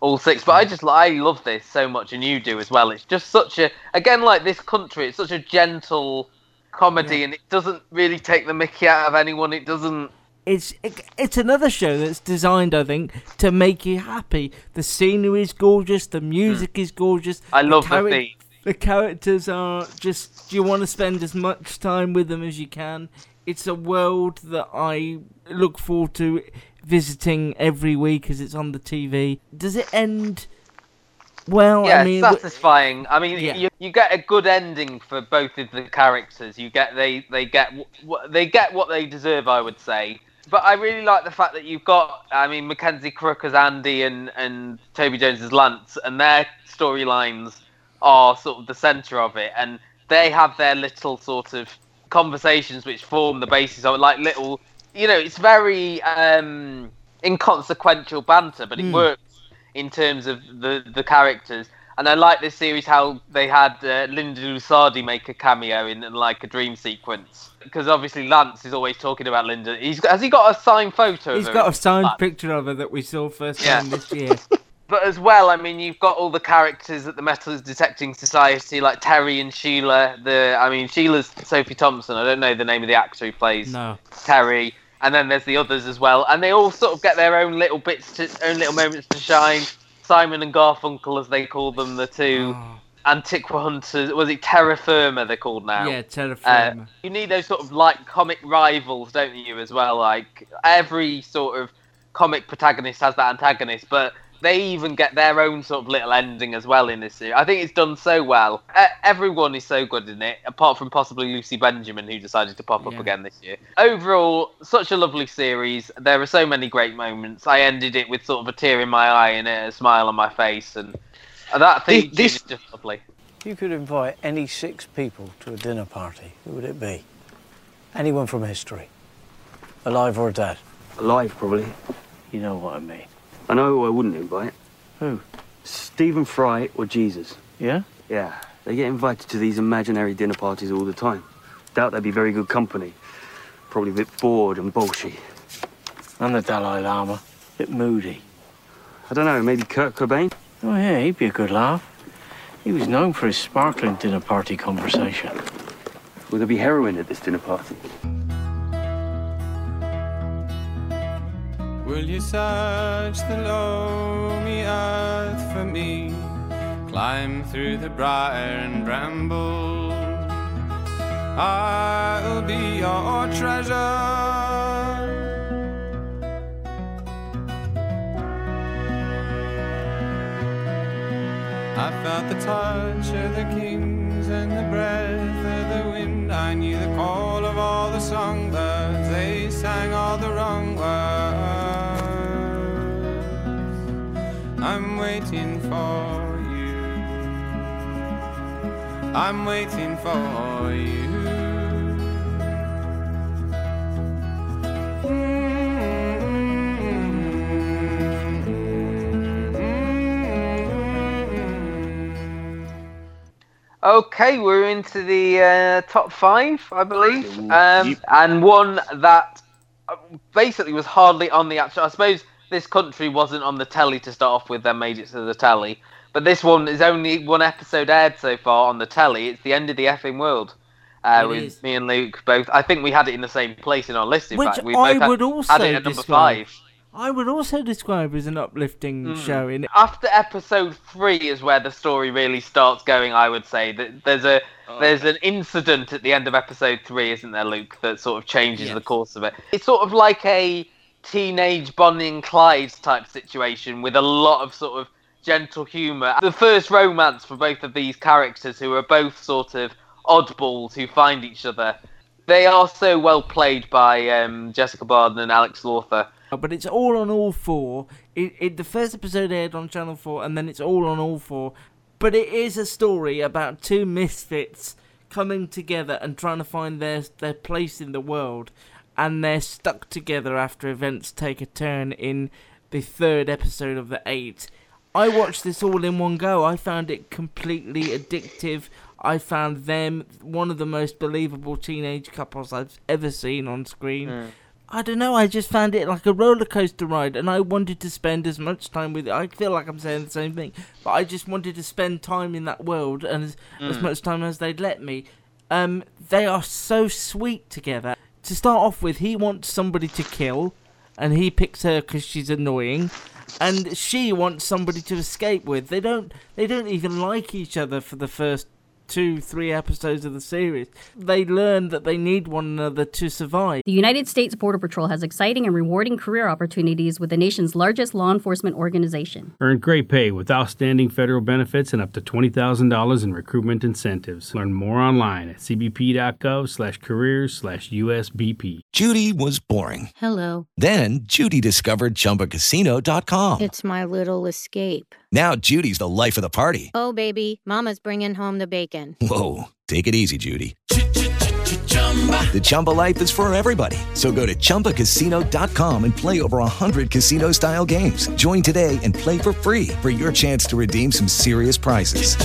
Speaker 6: all six. But I just I love this so much, and you do as well. It's just such a again like this country. It's such a gentle comedy, and it doesn't really take the Mickey out of anyone. It doesn't.
Speaker 4: It's it, it's another show that's designed, I think, to make you happy. The scenery is gorgeous, the music hmm. is gorgeous.
Speaker 6: I love the
Speaker 4: charac-
Speaker 6: theme.
Speaker 4: The characters are just you want to spend as much time with them as you can. It's a world that I look forward to visiting every week as it's on the TV. Does it end well?
Speaker 6: yeah,
Speaker 4: I mean,
Speaker 6: satisfying. I mean,
Speaker 4: Yeah.
Speaker 6: you, you get a good ending for both of the characters. You get they they get they get what they deserve, I would say. But I really like the fact that you've got, I mean, Mackenzie Crook as Andy and and Toby Jones as Lance, and their storylines are sort of the centre of it, and they have their little sort of conversations which form the basis of it, like little, you know, it's very um, inconsequential banter, but it
Speaker 4: Hmm.
Speaker 6: works in terms of the the characters. And I like this series how they had uh, Linda Lusardi make a cameo in, in like a dream sequence because obviously Lance is always talking about Linda. He's he got a signed photo?
Speaker 4: he's
Speaker 6: of
Speaker 4: got a signed picture of her that we saw first
Speaker 6: Yeah.
Speaker 4: time this year. (laughs)
Speaker 6: But as well, I mean, you've got all the characters at the Metal Detecting Society, like Terry and Sheila. The I mean, Sheila's Sophie Thompson. I don't know the name of the actor who plays
Speaker 4: No.
Speaker 6: Terry. And then there's the others as well, and they all sort of get their own little bits, to, own little moments to shine. Simon and Garfunkel, as they call them, the two Antiqua hunters. Was it Terra Firma they're called now?
Speaker 4: Yeah, Terra
Speaker 6: Uh,
Speaker 4: Firma.
Speaker 6: you need those sort of like comic rivals, don't you, as well? Like every sort of comic protagonist has that antagonist, but they even get their own sort of little ending as well in this series. I think it's done so well. Uh, everyone is so good in it, apart from possibly Lucy Benjamin, who decided to pop up
Speaker 4: Yeah.
Speaker 6: again this year. Overall, such a lovely series. There are so many great moments. I ended it with sort of a tear in my eye and a smile on my face, and that theme tune is just lovely.
Speaker 14: You could invite any six people to a dinner party. Who would it be? Anyone from history, alive or dead.
Speaker 20: Alive, probably.
Speaker 14: You know what I mean.
Speaker 20: I know who I wouldn't invite.
Speaker 14: Who?
Speaker 20: Stephen Fry or Jesus.
Speaker 14: Yeah?
Speaker 20: Yeah, they get invited to these imaginary dinner parties all the time. Doubt they'd be very good company. Probably a bit bored and bullshit.
Speaker 14: And the Dalai Lama. A Bit moody.
Speaker 20: I don't know, maybe Kurt Cobain?
Speaker 14: Oh yeah, he'd be a good laugh. He was known for his sparkling dinner party conversation.
Speaker 20: Will there be heroin at this dinner party?
Speaker 21: Will you search the loamy earth for me? Climb through the briar and bramble. I'll be your treasure. I felt the touch of the kings and the breath of the wind. I knew the call of all the songbirds. They sang all the wrong words. I'm waiting for you. I'm waiting for you.
Speaker 6: Okay, we're into the uh, top five, I believe, um, and one that uh, basically was hardly on the actual. I suppose this country wasn't on the telly to start off with, then made it to the telly. But this one is only one episode aired so far on the telly. It's the end of the effing world. Uh,
Speaker 4: It
Speaker 6: with
Speaker 4: is.
Speaker 6: me and Luke both. I think we had it in the same place in our list. In
Speaker 4: Which
Speaker 6: fact, we
Speaker 4: I
Speaker 6: both had-
Speaker 4: would also
Speaker 6: had it at number
Speaker 4: describe.
Speaker 6: five.
Speaker 4: I would also describe as an uplifting
Speaker 6: Mm.
Speaker 4: show. In
Speaker 6: After episode three is where the story really starts going. I would say that there's a there's an incident at the end of episode three, isn't there, Luke, that sort of changes the course of it. It's sort of like a teenage Bonnie and Clyde type situation with a lot of sort of gentle humour. The first romance for both of these characters, who are both sort of oddballs who find each other. They are so well played by um, Jessica Barden and Alex Lawther.
Speaker 4: but it's all on all four. It, it the first episode aired on Channel Four, and then it's all on all four. But it is a story about two misfits coming together and trying to find their their place in the world, and they're stuck together after events take a turn in the third episode of the eight. I watched this all in one go. I found it completely addictive. I found them one of the most believable teenage couples I've ever seen on screen. I don't know. I just found it like a roller coaster ride, and I wanted to spend as much time with it. I feel like I'm saying the same thing, but I just wanted to spend time in that world and as, as
Speaker 6: Mm.
Speaker 4: much time as they'd let me. Um, they are so sweet together. To start off with, he wants somebody to kill, and he picks her because she's annoying, and she wants somebody to escape with. They don't. They don't even like each other for the first two, three episodes of the series. They learn that they need one another to survive.
Speaker 22: The United States Border Patrol has exciting and rewarding career opportunities with the nation's largest law enforcement organization.
Speaker 23: Earn great pay with outstanding federal benefits and up to $20,000 in recruitment incentives. Learn more online at cbp.gov slash careers slash USBP.
Speaker 24: Judy was boring.
Speaker 25: Hello.
Speaker 24: Then Judy discovered ChumbaCasino.com.
Speaker 25: It's my little escape.
Speaker 24: Now Judy's the life of the party.
Speaker 25: Oh, baby, Mama's bringing home the bacon.
Speaker 24: Whoa, take it easy, Judy. The Chumba life is for everybody. So go to ChumbaCasino.com and play over 100 casino style games. Join today and play for free for your chance to redeem some serious prizes.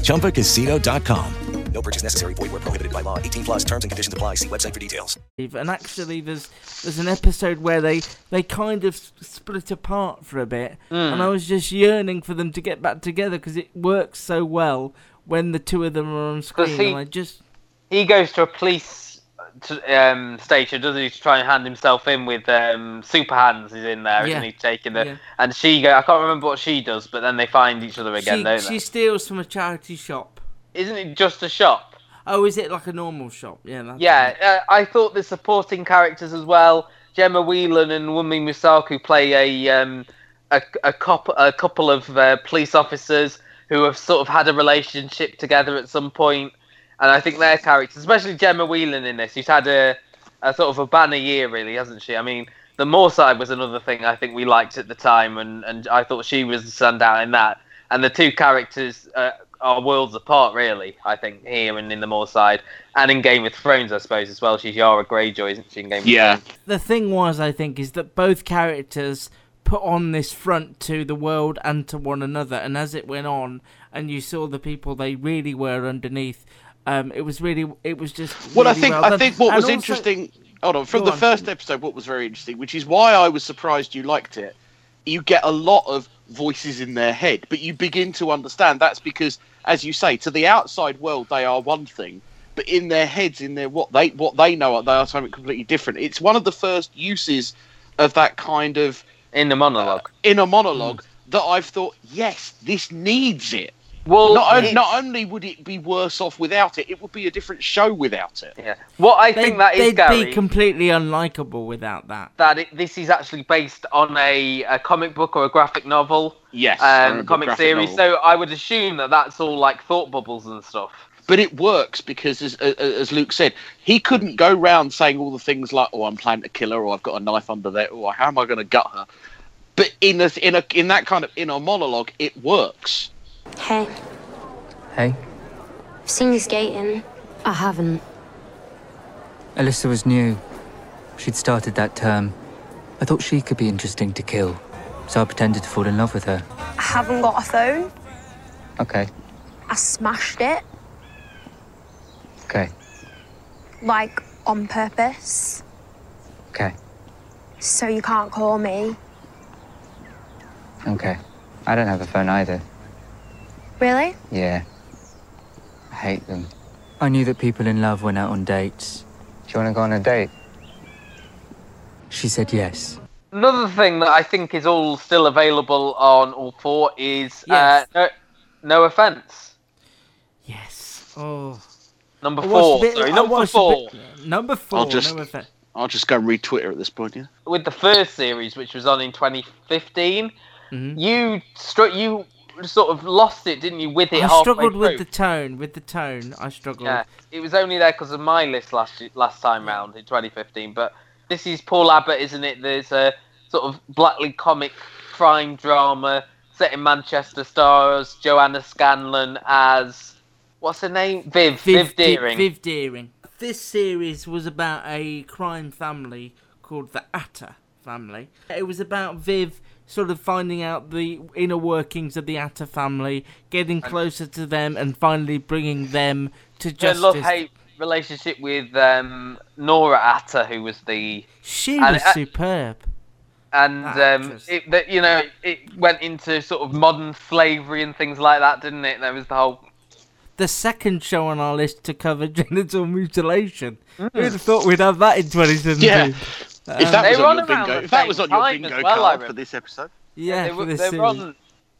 Speaker 24: ChumbaCasino.com.
Speaker 26: No purchase necessary. Void where prohibited by law. 18 plus terms and conditions apply. See website for details.
Speaker 4: And actually, there's there's an episode where they they kind of split apart for a bit,
Speaker 6: Mm.
Speaker 4: and I was just yearning for them to get back together because it works so well when the two of them are on screen.
Speaker 6: he-
Speaker 4: and I just
Speaker 6: he goes to a police t- um, station, doesn't he, to try and hand himself in with um, Super Hands is in there,
Speaker 4: Yeah.
Speaker 6: not he? Taking the
Speaker 4: Yeah.
Speaker 6: and she go. I can't remember what she does, but then they find each other again,
Speaker 4: she,
Speaker 6: don't
Speaker 4: she
Speaker 6: they?
Speaker 4: steals from a charity shop.
Speaker 6: Isn't it just a shop?
Speaker 4: Oh, is it like a normal shop? Yeah. That's
Speaker 6: Yeah, uh, I thought the supporting characters as well. Gemma Whelan and Wunmi Mosaku play a um, a, a, cop, a couple of uh, police officers who have sort of had a relationship together at some point, and I think their characters, especially Gemma Whelan in this, who's had a, a sort of a banner year, really, hasn't she? I mean, the Moorside was another thing I think we liked at the time, and, and I thought she was the standout in that. And the two characters uh, are worlds apart, really. I think here and in the Moorside, and in Game of Thrones, I suppose as well. She's Yara Greyjoy, isn't she? In Game
Speaker 5: Yeah.
Speaker 6: of Thrones.
Speaker 4: The thing was, I think, is that both characters put on this front to the world and to one another, and as it went on, and you saw the people they really were underneath, um, it was really, it was just.
Speaker 5: Well, I think
Speaker 4: well
Speaker 5: I think what
Speaker 4: And
Speaker 5: was
Speaker 4: also-
Speaker 5: interesting. Hold on, from the
Speaker 4: on.
Speaker 5: first episode, what was very interesting, which is why I was surprised you liked it. You get a lot of voices in their head, but you begin to understand that's because, as you say, to the outside world they are one thing, but in their heads, in their what they what they know, they are something completely different. It's one of the first uses of that kind of
Speaker 6: in a monologue.
Speaker 5: Uh, in a monologue that I've thought, yes, this needs it.
Speaker 6: Well,
Speaker 5: not, on- not only would it be worse off without it, it would be a different show without it.
Speaker 6: Yeah. What I
Speaker 4: They'd,
Speaker 6: think that is
Speaker 4: they'd
Speaker 6: Gary.
Speaker 4: be completely unlikable without that.
Speaker 6: that it, this is actually based on a, a comic book or a graphic novel.
Speaker 5: Yes, I
Speaker 6: um, comic series.
Speaker 5: novel.
Speaker 6: So I would assume that that's all like thought bubbles and stuff.
Speaker 5: But it works because, as, as- as Luke said, he couldn't go round saying all the things like, "Oh, I'm planning to kill her," or "I've got a knife under there," or "How am I going to gut her?" But in a in a in that kind of in a monologue, it works.
Speaker 27: Hey,
Speaker 28: Hey,
Speaker 27: I've seen you skating.
Speaker 25: I haven't.
Speaker 28: Alyssa was new. She'd started that term. I thought she could be interesting to kill, so I pretended to fall in love with her.
Speaker 27: I haven't got a phone.
Speaker 28: Okay,
Speaker 27: I smashed it,
Speaker 28: okay,
Speaker 27: like on purpose,
Speaker 28: okay,
Speaker 27: so you can't call me.
Speaker 28: okay. I don't have a phone either.
Speaker 27: Really?
Speaker 28: Yeah. I hate them. I knew that people in love went out on dates. Do you want to go on a date? She said yes.
Speaker 6: Another thing that I think is all still available on all four is
Speaker 4: Yes.
Speaker 6: uh, no, no offense.
Speaker 4: Yes. Oh.
Speaker 6: Number four.
Speaker 4: bit-
Speaker 6: sorry, number four.
Speaker 4: bit- number 4
Speaker 5: I'll just
Speaker 4: no offense.
Speaker 5: I'll just go read Twitter at this point. Yeah.
Speaker 6: With the first series, which was on in 2015,
Speaker 4: Mm-hmm.
Speaker 6: you struck. You sort of lost it, didn't you? With it
Speaker 4: I struggled with the tone. With the tone, I struggled.
Speaker 6: Yeah, it was only there because of my list last last time round in 2015. But this is Paul Abbott, isn't it? There's a sort of blackly comic crime drama set in Manchester. Stars Joanna Scanlon as what's her name? Viv. Viv,
Speaker 4: Di-
Speaker 6: Deering.
Speaker 4: Viv Deering. This series was about a crime family called the Atta family. It was about Viv sort of finding out the inner workings of the Atta family, getting closer to them, and finally bringing them to
Speaker 6: Her
Speaker 4: justice.
Speaker 6: love hate relationship with um, Nora Atta, who was the
Speaker 4: She
Speaker 6: and-
Speaker 4: was
Speaker 6: uh,
Speaker 4: superb.
Speaker 6: and
Speaker 4: That
Speaker 6: um, it, that you know it went into sort of modern slavery and things like that, didn't it? There was the whole
Speaker 4: The second show on our list to cover (laughs) genital mutilation.
Speaker 6: Mm.
Speaker 4: Who'd have thought we'd have that in 2017?
Speaker 5: Yeah. If that um,
Speaker 6: They
Speaker 5: was on
Speaker 6: on
Speaker 5: your
Speaker 6: around
Speaker 5: bingo, if that was on your bingo
Speaker 6: well,
Speaker 5: card for this episode,
Speaker 4: Yeah,
Speaker 6: they
Speaker 4: for
Speaker 6: were,
Speaker 4: this
Speaker 6: they were on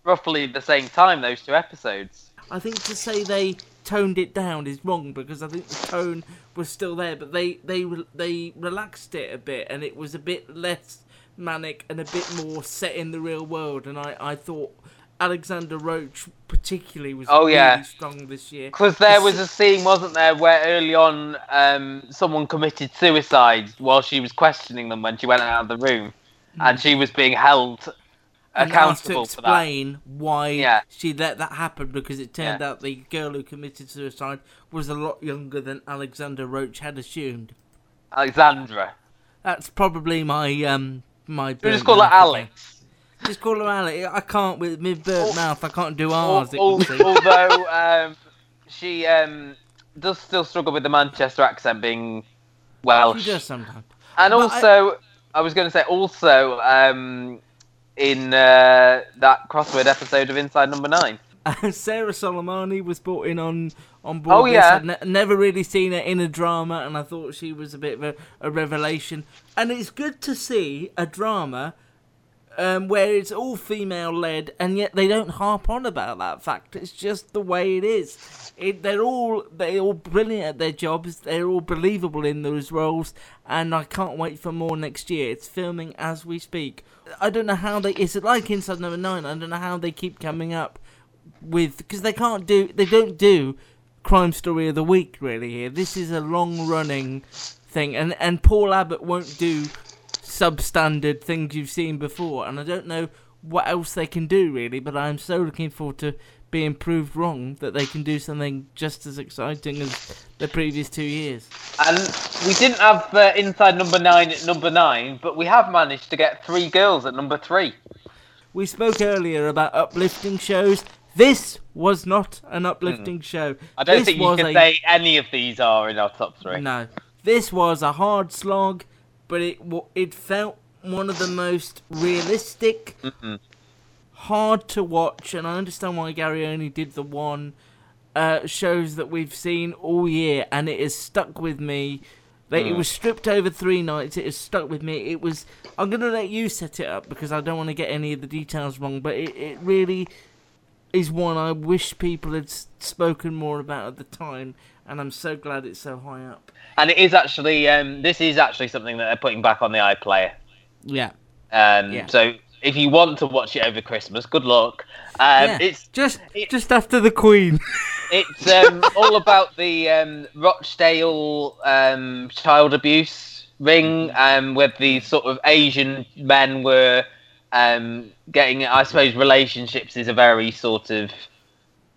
Speaker 6: roughly the same time. Those two episodes.
Speaker 4: I think to say they toned it down is wrong because I think the tone was still there, but they they they relaxed it a bit and it was a bit less manic and a bit more set in the real world. And I I thought Alexander Roach particularly was
Speaker 6: Oh,
Speaker 4: really
Speaker 6: yeah.
Speaker 4: strong this year
Speaker 6: Because there
Speaker 4: The
Speaker 6: was a scene, wasn't there, where early on um, someone committed suicide while she was questioning them when she went out of the room, and she was being held
Speaker 4: and asked to
Speaker 6: accountable for that.
Speaker 4: explain why
Speaker 6: Yeah.
Speaker 4: she let that happen because it turned out the girl who committed suicide was a lot younger than Alexander Roach had assumed.
Speaker 6: Alexandra.
Speaker 4: That's probably my um my.
Speaker 6: We just call her. Alex.
Speaker 4: Just call her Alex. I can't with my burnt mouth. I can't do R's. it
Speaker 6: Al- although um, she um, does still struggle with the Manchester accent being Welsh.
Speaker 4: She does sometimes.
Speaker 6: And
Speaker 4: But
Speaker 6: also, I, was going to say also um, in uh, that crossword episode of Inside Number Nine.
Speaker 4: Sarah Solemani was brought in on on board.
Speaker 6: Oh, yeah.
Speaker 4: I'd ne- never really seen her in a drama, and I thought she was a bit of a, a revelation. And it's good to see a drama um, where it's all female led, and yet they don't harp on about that fact. It's just the way it is. It, they're all they're all brilliant at their jobs. They're all believable in those roles, and I can't wait for more next year. It's filming as we speak. I don't know how they. Is it like Inside Number Nine? I don't know how they keep coming up with because they can't do they don't do crime story of the week really here. This is a long running thing, and and Paul Abbott won't do substandard things you've seen before, and I don't know what else they can do really. But I'm so looking forward to being proved wrong that they can do something just as exciting as the previous two years.
Speaker 6: And we didn't have uh, Inside Number Nine at number nine, but we have managed to get three girls at number three.
Speaker 4: We spoke earlier about uplifting shows. This was not an uplifting show.
Speaker 6: I don't
Speaker 4: This
Speaker 6: think you can
Speaker 4: a-
Speaker 6: say any of these are in our top three.
Speaker 4: No, this was a hard slog, but it it felt one of the most realistic,
Speaker 6: Mm-mm.
Speaker 4: hard to watch, and I understand why Gary only did the one uh, shows that we've seen all year, and it has stuck with me. Like, It
Speaker 6: Mm.
Speaker 4: was stripped over three nights. It has stuck with me. It was. I'm gonna let you set it up because I don't want to get any of the details wrong, but it, it really is one I wish people had spoken more about at the time, and I'm so glad it's so high up.
Speaker 6: And it is actually, um, this is actually something that they're putting back on the iPlayer.
Speaker 4: Yeah.
Speaker 6: Um,
Speaker 4: Yeah.
Speaker 6: So if you want to watch it over Christmas, good luck. Um,
Speaker 4: Yeah,
Speaker 6: It's
Speaker 4: just it, just after the Queen. (laughs)
Speaker 6: it's um, all about the um, Rochdale um, child abuse ring, um, where these sort of Asian men were um, getting. I suppose relationships is a very sort of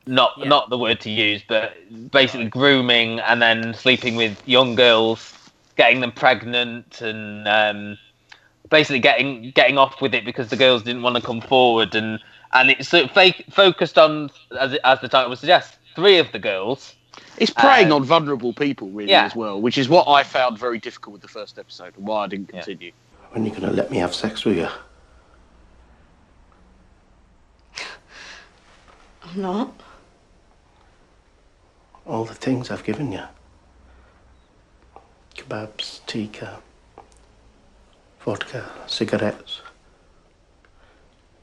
Speaker 6: not not the word to use, but basically grooming and then sleeping with young girls, getting them pregnant, and um, basically getting getting off with it because the girls didn't want to come forward, and and it's sort of fake, focused on as, as the title would suggest, three of the girls.
Speaker 5: It's preying
Speaker 6: Uh,
Speaker 5: on vulnerable people, really,
Speaker 6: yeah.
Speaker 5: as well, which is what I found very difficult with the first episode and why I didn't continue.
Speaker 29: When are you going to let me have sex with you?
Speaker 19: I'm not.
Speaker 29: All the things I've given you kebabs, tikka, vodka, cigarettes.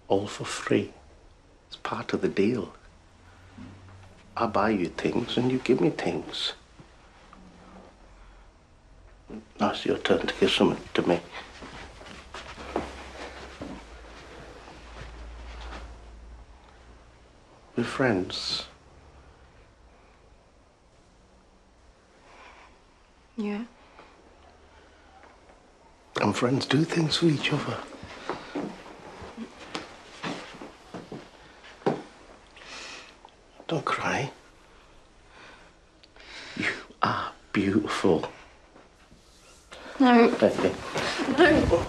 Speaker 29: All for free. It's part of the deal. I buy you things and you give me things. Now it's your turn to give something to me. We're friends.
Speaker 19: Yeah.
Speaker 29: And friends do things for each other. Don't cry. You are beautiful.
Speaker 19: No. No.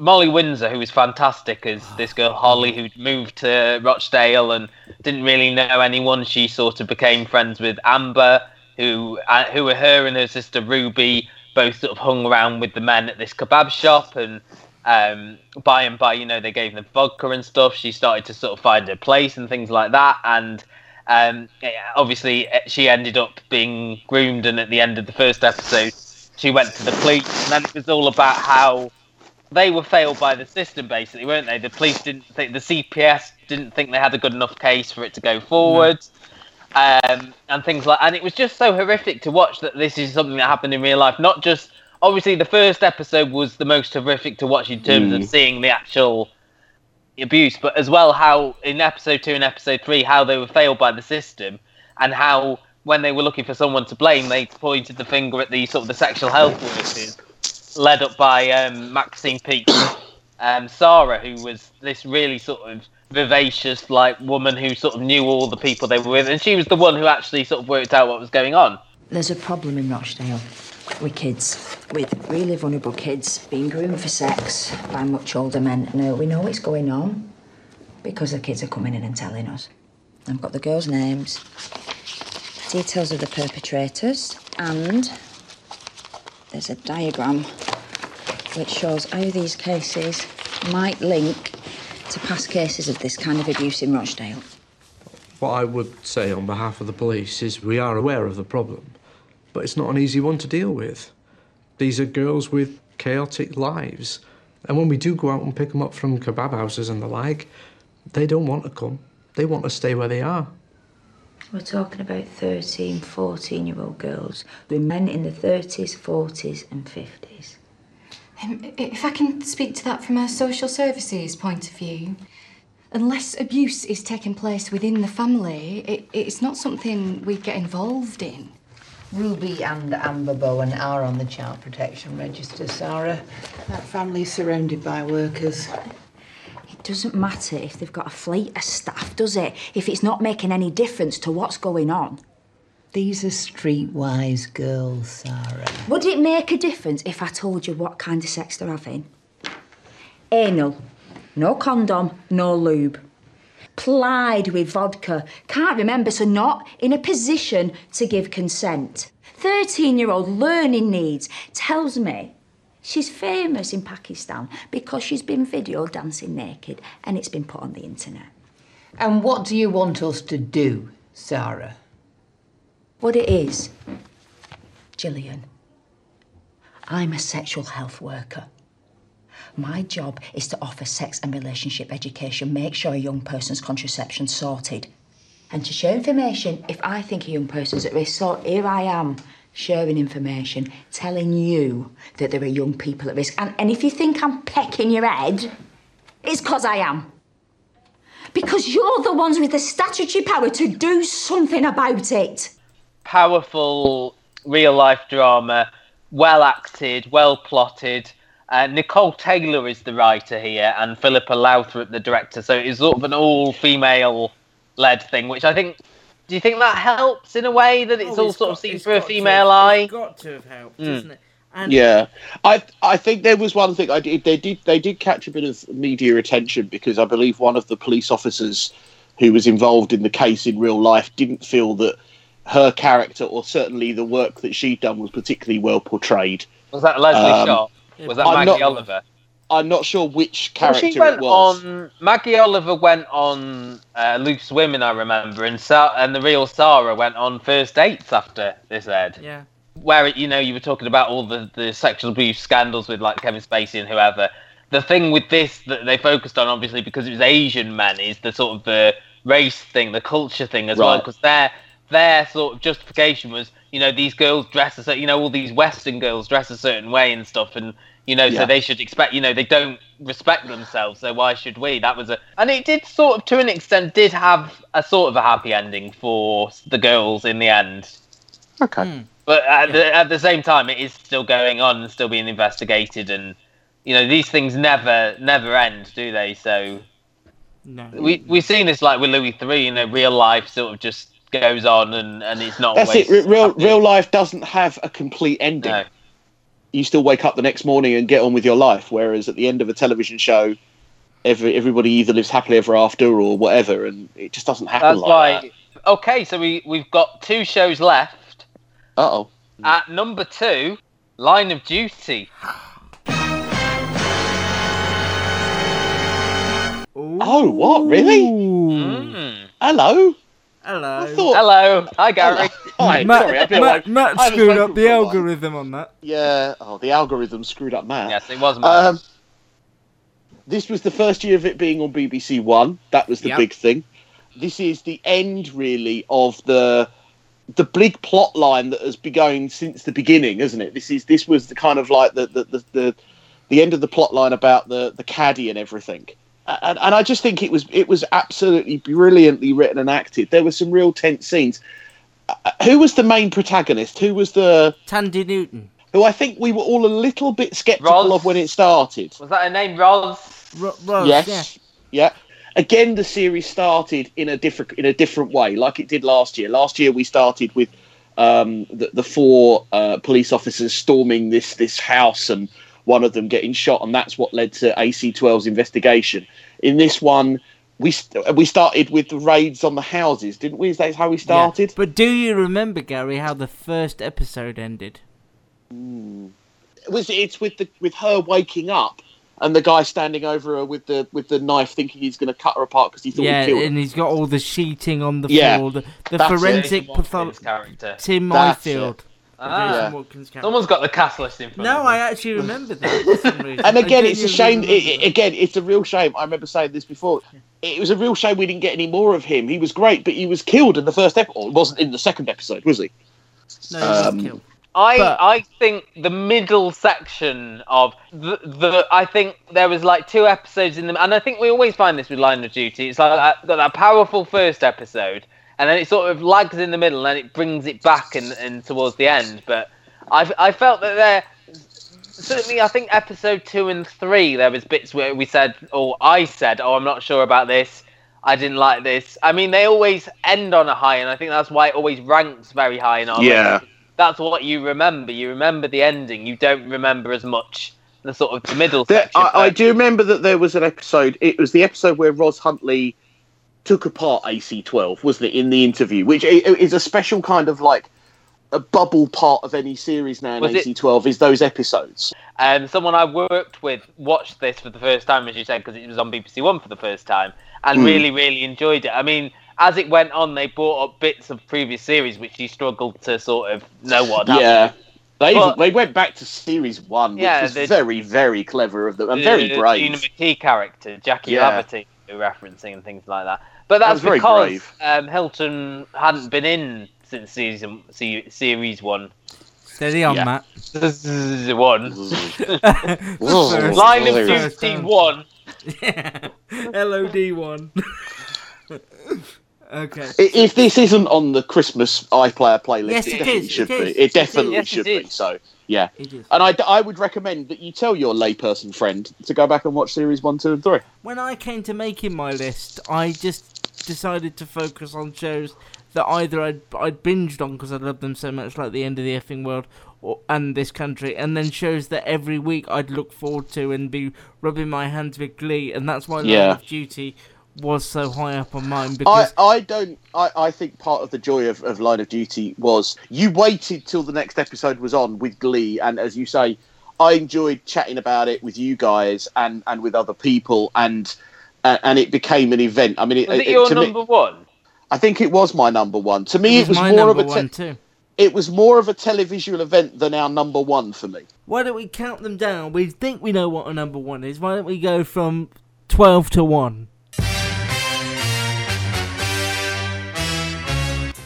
Speaker 6: Molly Windsor, who was fantastic as this girl Holly, who moved to Rochdale and didn't really know anyone. She sort of became friends with Amber, who uh, who were her and her sister Ruby both sort of hung around with the men at this kebab shop, and um, by and by, you know, they gave them vodka and stuff. She started to sort of find her place and things like that, and um, obviously eh, she ended up being groomed, and at the end of the first episode, she went to the police, and then it was all about how they were failed by the system, basically, weren't they? The police didn't think the CPS didn't think they had a good enough case for it to go forward, um, and things like. And it was just so horrific to watch that this is something that happened in real life. Not just obviously the first episode was the most horrific to watch in terms of
Speaker 5: Mm.
Speaker 6: seeing the actual abuse, but as well how in episode two and episode three how they were failed by the system, and how when they were looking for someone to blame, they pointed the finger at the sort of the sexual health workers led up by um, Maxine Peake, (coughs) um, Sarah, who was this really sort of vivacious like woman who sort of knew all the people they were with, and she was the one who actually sort of worked out what was going on.
Speaker 30: There's a problem in Rochdale with kids, with really vulnerable kids being groomed for sex by much older men. Now, we know it's going on because the kids are coming in and telling us. I've got the girls' names, details of the perpetrators, and there's a diagram which shows how these cases might link to past cases of this kind of abuse in Rochdale.
Speaker 31: What I would say on behalf of the police is we are aware of the problem, but it's not an easy one to deal with. These are girls with chaotic lives. And when we do go out and pick them up from kebab houses and the like, they don't want to come. They want to stay where they are.
Speaker 30: We're talking about 13, 14 year old girls with men in the 30s, 40s, and 50s.
Speaker 32: Um, if I can speak to that from a social services point of view, unless abuse is taking place within the family, it, it's not something we get involved in.
Speaker 33: Ruby and Amber Bowen are on the child protection register, Sarah. That family's surrounded by workers.
Speaker 30: It doesn't matter if they've got a fleet of staff, does it? If it's not making any difference to what's going on.
Speaker 33: These are streetwise girls, Sarah.
Speaker 30: Would it make a difference if I told you what kind of sex they're having? Anal. No condom, no lube. Plied with vodka. Can't remember, so not in a position to give consent. 13 year old learning needs tells me she's famous in Pakistan because she's been video dancing naked and it's been put on the internet.
Speaker 33: And what do you want us to do, Sarah?
Speaker 30: What it is, Gillian, I'm a sexual health worker. My job is to offer sex and relationship education, make sure a young person's contraception's sorted, and to share information if I think a young person's at risk. So here I am, sharing information, telling you that there are young people at risk. And, and if you think I'm pecking your head, it's because I am. Because you're the ones with the statutory power to do something about it.
Speaker 6: Powerful real life drama, well acted, well plotted. Uh, Nicole Taylor is the writer here, and Philippa Lowthorpe the director. So it's sort of an all female led thing, which I think. Do you think that helps in a way that it's
Speaker 4: Oh,
Speaker 6: all
Speaker 4: it's
Speaker 6: sort
Speaker 4: got-
Speaker 6: of seen through a
Speaker 4: got to
Speaker 6: female eye?
Speaker 4: It's got to have helped,
Speaker 6: Mm.
Speaker 4: isn't it? And
Speaker 5: yeah, I I think there was one thing I did. They did they did catch a bit of media attention because I believe one of the police officers who was involved in the case in real life didn't feel that her character or certainly the work that she'd done was particularly well portrayed.
Speaker 6: Was that Leslie
Speaker 5: Um,
Speaker 6: Shaw? Was that
Speaker 5: I'm
Speaker 6: Maggie
Speaker 5: not-
Speaker 6: Oliver?
Speaker 5: I'm not sure which
Speaker 6: Well,
Speaker 5: character
Speaker 6: she went
Speaker 5: it was.
Speaker 6: on. Maggie Oliver went on uh, Loose Women, I remember, and Sa- and the real Sarah went on First Dates after this aired.
Speaker 4: Yeah.
Speaker 6: Where it, you know you were talking about all the the sexual abuse scandals with like Kevin Spacey and whoever. The thing with this that they focused on, obviously, because it was Asian men, is the sort of the race thing, the culture thing as well, because their their sort of justification was, you know, these girls dress a certain, you know, all these Western girls dress a certain way and stuff, and you know,
Speaker 5: Yeah.
Speaker 6: so they should expect, you know, they don't respect themselves, so why should we? That was a, and it did sort of, to an extent, did have a sort of a happy ending for the girls in the end.
Speaker 5: Okay. Hmm.
Speaker 6: But at, the, at the same time, it is still going on and still being investigated, and you know, these things never, never end, do they? So
Speaker 4: No.
Speaker 6: we we've seen this like with Louis Theroux, you know, real life sort of just goes on, and and it's not
Speaker 5: That's
Speaker 6: always
Speaker 5: it. Real
Speaker 6: happy.
Speaker 5: real life doesn't have a complete ending. You still wake up the next morning and get on with your life. Whereas at the end of a television show, every everybody either lives happily ever after or whatever, and it just doesn't happen
Speaker 6: That's
Speaker 5: like
Speaker 6: why.
Speaker 5: that.
Speaker 6: Okay, so we we've got two shows left.
Speaker 5: Uh oh.
Speaker 6: At number two, Line of Duty.
Speaker 5: Oh, what? Really? Hello.
Speaker 4: Hello.
Speaker 5: I thought.
Speaker 6: Hello. Hi, Gary.
Speaker 5: Hi.
Speaker 4: Matt,
Speaker 5: Sorry, I feel
Speaker 4: Matt,
Speaker 5: like
Speaker 4: Matt
Speaker 5: I haven't
Speaker 4: screwed up the
Speaker 5: for a
Speaker 4: algorithm on that.
Speaker 5: Yeah. Oh, the algorithm screwed up Matt.
Speaker 6: Yes, it was Matt.
Speaker 5: Um, this was the first year of it being on BBC One. That was the
Speaker 6: Yep.
Speaker 5: big thing. This is the end, really, of the the big plot line that has been going since the beginning, isn't it? This is this was the kind of like the the the, the, the end of the plot line about the the caddy and everything. And, and I just think it was it was absolutely brilliantly written and acted. There were some real tense scenes. Uh, who was the main protagonist? Who was the
Speaker 4: Thandie Newton?
Speaker 5: who I think we were all a little bit sceptical
Speaker 6: Roz.
Speaker 5: of when it started.
Speaker 6: Was that her name, Roz?
Speaker 4: Ro- Rose,
Speaker 5: yes. Yeah. Again, the series started in a different in a different way, like it did last year. Last year, we started with um, the, the four uh, police officers storming this this house, and one of them getting shot, and that's what led to AC12's investigation. In this one, we st- we started with the raids on the houses, didn't we? Is that how we
Speaker 4: Yeah.
Speaker 5: started?
Speaker 4: But do you remember, Gary, how the first episode ended? Hmm.
Speaker 5: It was it's with the with her waking up and the guy standing over her with the with the knife, thinking he's going to cut her apart because he thought
Speaker 4: yeah,
Speaker 5: he killed her.
Speaker 4: and he's got all the sheeting on the
Speaker 5: Yeah,
Speaker 4: floor, the, the forensic
Speaker 6: Jason
Speaker 4: pathologist
Speaker 6: character.
Speaker 4: Tim
Speaker 5: That's
Speaker 4: Myfield.
Speaker 6: Ah.
Speaker 4: Jason Watkins character.
Speaker 6: Someone's got the cast list in front
Speaker 4: No,
Speaker 6: of
Speaker 4: I actually remember that. (laughs) for some reason.
Speaker 5: And again, it's a shame. It, it- again, it's a real shame. I remember saying this before. It was a real shame we didn't get any more of him. He was great, but he was killed in the first episode. It wasn't in the second episode, was he?
Speaker 4: No, he was
Speaker 5: Um,
Speaker 4: killed.
Speaker 6: I
Speaker 4: But-
Speaker 6: I think the middle section of the, the I think there was like two episodes in them, and I think we always find this with Line of Duty. It's like that, that, that powerful first episode, and then it sort of lags in the middle, and it brings it back and, and towards the end. But I I felt that there certainly I think episode two and three there was bits where we said, or I said, oh I'm not sure about this. I didn't like this. I mean, they always end on a high, and I think that's why it always ranks very high in our
Speaker 5: Yeah.
Speaker 6: list that's what you remember. You remember the ending. You don't remember as much the sort of middle
Speaker 5: There,
Speaker 6: section.
Speaker 5: I, I do remember that there was an episode. It was the episode where Roz Huntley took apart AC12, wasn't it? In the interview, which is a special kind of like a bubble part of any series now in
Speaker 6: Was
Speaker 5: AC12 is those episodes.
Speaker 6: Um, someone I worked with watched this for the first time, as you said, because it was on BBC One for the first time, and
Speaker 5: Hmm.
Speaker 6: really, really enjoyed it. I mean, as it went on, they brought up bits of previous series which you struggled to sort of know what happened.
Speaker 5: Yeah. They,
Speaker 6: But-
Speaker 5: they went back to series one, which
Speaker 6: Yeah,
Speaker 5: was
Speaker 6: the-
Speaker 5: very, very clever of them and very
Speaker 6: the
Speaker 5: brave.
Speaker 6: Gina McKee character, Jackie
Speaker 5: Yeah.
Speaker 6: Laverty, referencing and things like that. But
Speaker 5: That
Speaker 6: that's
Speaker 5: was
Speaker 6: because
Speaker 5: brave.
Speaker 6: um, Hilton hadn't been in since season se- series one.
Speaker 4: Steady on,
Speaker 6: Yeah.
Speaker 4: Matt.
Speaker 6: The
Speaker 4: one. (laughs)
Speaker 6: Line of
Speaker 4: first
Speaker 6: duty
Speaker 4: time.
Speaker 6: one.
Speaker 4: LOD (laughs) one. (laughs) okay.
Speaker 5: If this isn't on the Christmas iPlayer playlist,
Speaker 4: Yes,
Speaker 5: it,
Speaker 4: it
Speaker 5: definitely
Speaker 4: is,
Speaker 5: should
Speaker 4: it
Speaker 5: be.
Speaker 4: is,
Speaker 5: It
Speaker 4: it
Speaker 5: definitely
Speaker 4: is.
Speaker 5: should
Speaker 4: it
Speaker 5: be. So, yeah. And I, I would recommend that you tell your layperson friend to go back and watch series one, two, and three.
Speaker 4: When I came to making my list, I just decided to focus on shows that either I'd, I'd binged on because I loved them so much, like The End of the Effing World or, and This Country, and then shows that every week I'd look forward to and be rubbing my hands with glee, and that's why Line of Duty was so high up on mine
Speaker 5: I,
Speaker 4: because
Speaker 5: I don't. I, I think part of the joy of, of Line of Duty was you waited till the next episode was on with Glee, and as you say, I enjoyed chatting about it with you guys and, and with other people, and uh, and it became an event. I mean, it,
Speaker 6: Was it
Speaker 5: it-
Speaker 6: your
Speaker 5: to me-
Speaker 6: number one?
Speaker 5: I think it was my number one. To me,
Speaker 4: It
Speaker 5: it
Speaker 4: was
Speaker 5: was,
Speaker 4: my
Speaker 5: more of a te-
Speaker 4: one too.
Speaker 5: It was more of a televisual event than our number one for me.
Speaker 4: Why don't we count them down? We think we know what a number one is. Why don't we go from 12 to 1?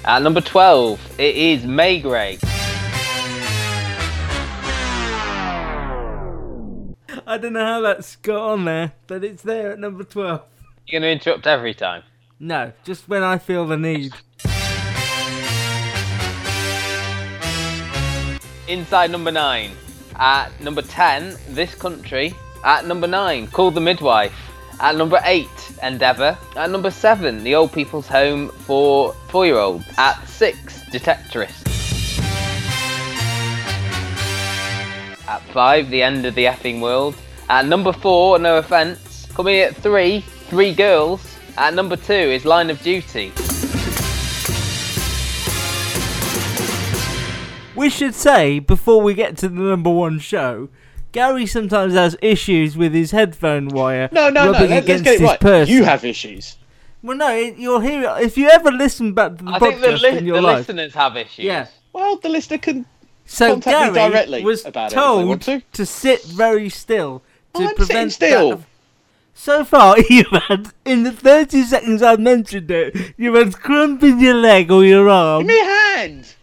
Speaker 6: At number 12, it is Maigret.
Speaker 4: I don't know how that's got on there, but it's there at number 12.
Speaker 6: You're going to interrupt every time.
Speaker 4: No, just when I feel the need.
Speaker 6: Inside number 9. At number 10, This Country. At number 9, Call the Midwife. At number 8, Endeavour. At number 7, The Old People's Home for 4 year olds. At 6, Detectorist. At 5, The End of the Effing World. At number 4, No Offence. Coming at 3, Three Girls. At number 2 is Line of Duty.
Speaker 4: We should say, before we get to the number one show, Gary sometimes has issues with his headphone wire
Speaker 5: No, no, no.
Speaker 4: rubbing
Speaker 5: Let, us
Speaker 4: against
Speaker 5: get it
Speaker 4: his
Speaker 5: right.
Speaker 4: person.
Speaker 5: You have issues.
Speaker 4: Well, no, you'll hear it. If you ever listen back to the
Speaker 6: I think the, li-
Speaker 4: in your
Speaker 6: the
Speaker 4: life.
Speaker 6: listeners have issues.
Speaker 4: Yeah.
Speaker 5: Well, the listener can
Speaker 4: So
Speaker 5: contact
Speaker 4: Gary
Speaker 5: directly
Speaker 4: was
Speaker 5: about it if they
Speaker 4: told
Speaker 5: to.
Speaker 4: to sit very still to prevent
Speaker 5: still.
Speaker 4: So far, (laughs) you've had in the thirty seconds I've mentioned it, you've had in your leg or your arm,
Speaker 5: Give me a hand.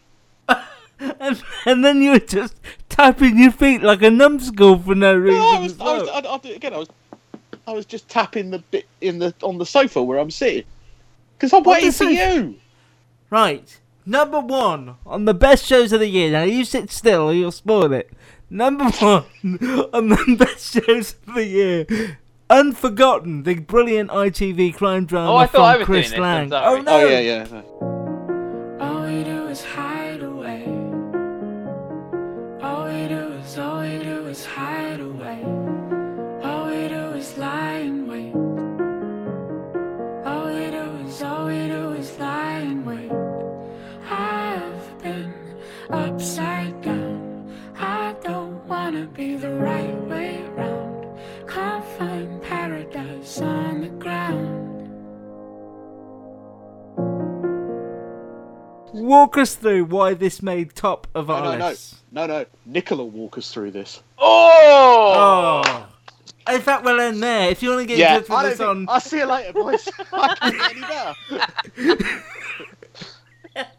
Speaker 5: (laughs)
Speaker 4: and, and then you were just tapping your feet like a numbskull for no reason.
Speaker 5: No, I was,
Speaker 4: as
Speaker 5: I was. I, I, again. I was, I was just tapping the bit in the on the sofa where I'm sitting because I'm waiting for you.
Speaker 4: Right, number one on the best shows of the year. Now you sit still, or you'll spoil it. Number (laughs) one on the (laughs) best shows of the year. Unforgotten, the brilliant ITV crime drama
Speaker 6: Oh, I thought I was
Speaker 4: Chris
Speaker 6: doing
Speaker 4: Lang.
Speaker 6: sorry.
Speaker 4: Oh no!
Speaker 5: Oh yeah, yeah.
Speaker 21: All
Speaker 4: Walk us through why this made top of
Speaker 5: No,
Speaker 4: our
Speaker 5: no, no,
Speaker 4: list.
Speaker 5: no, no. Nicola will walk us through this.
Speaker 6: Oh!
Speaker 4: Oh. In fact, we'll end there. If you want to get
Speaker 5: Yeah,
Speaker 4: in touch with us
Speaker 5: think...
Speaker 4: on,
Speaker 5: I'll see you later, boys. I can't get any better.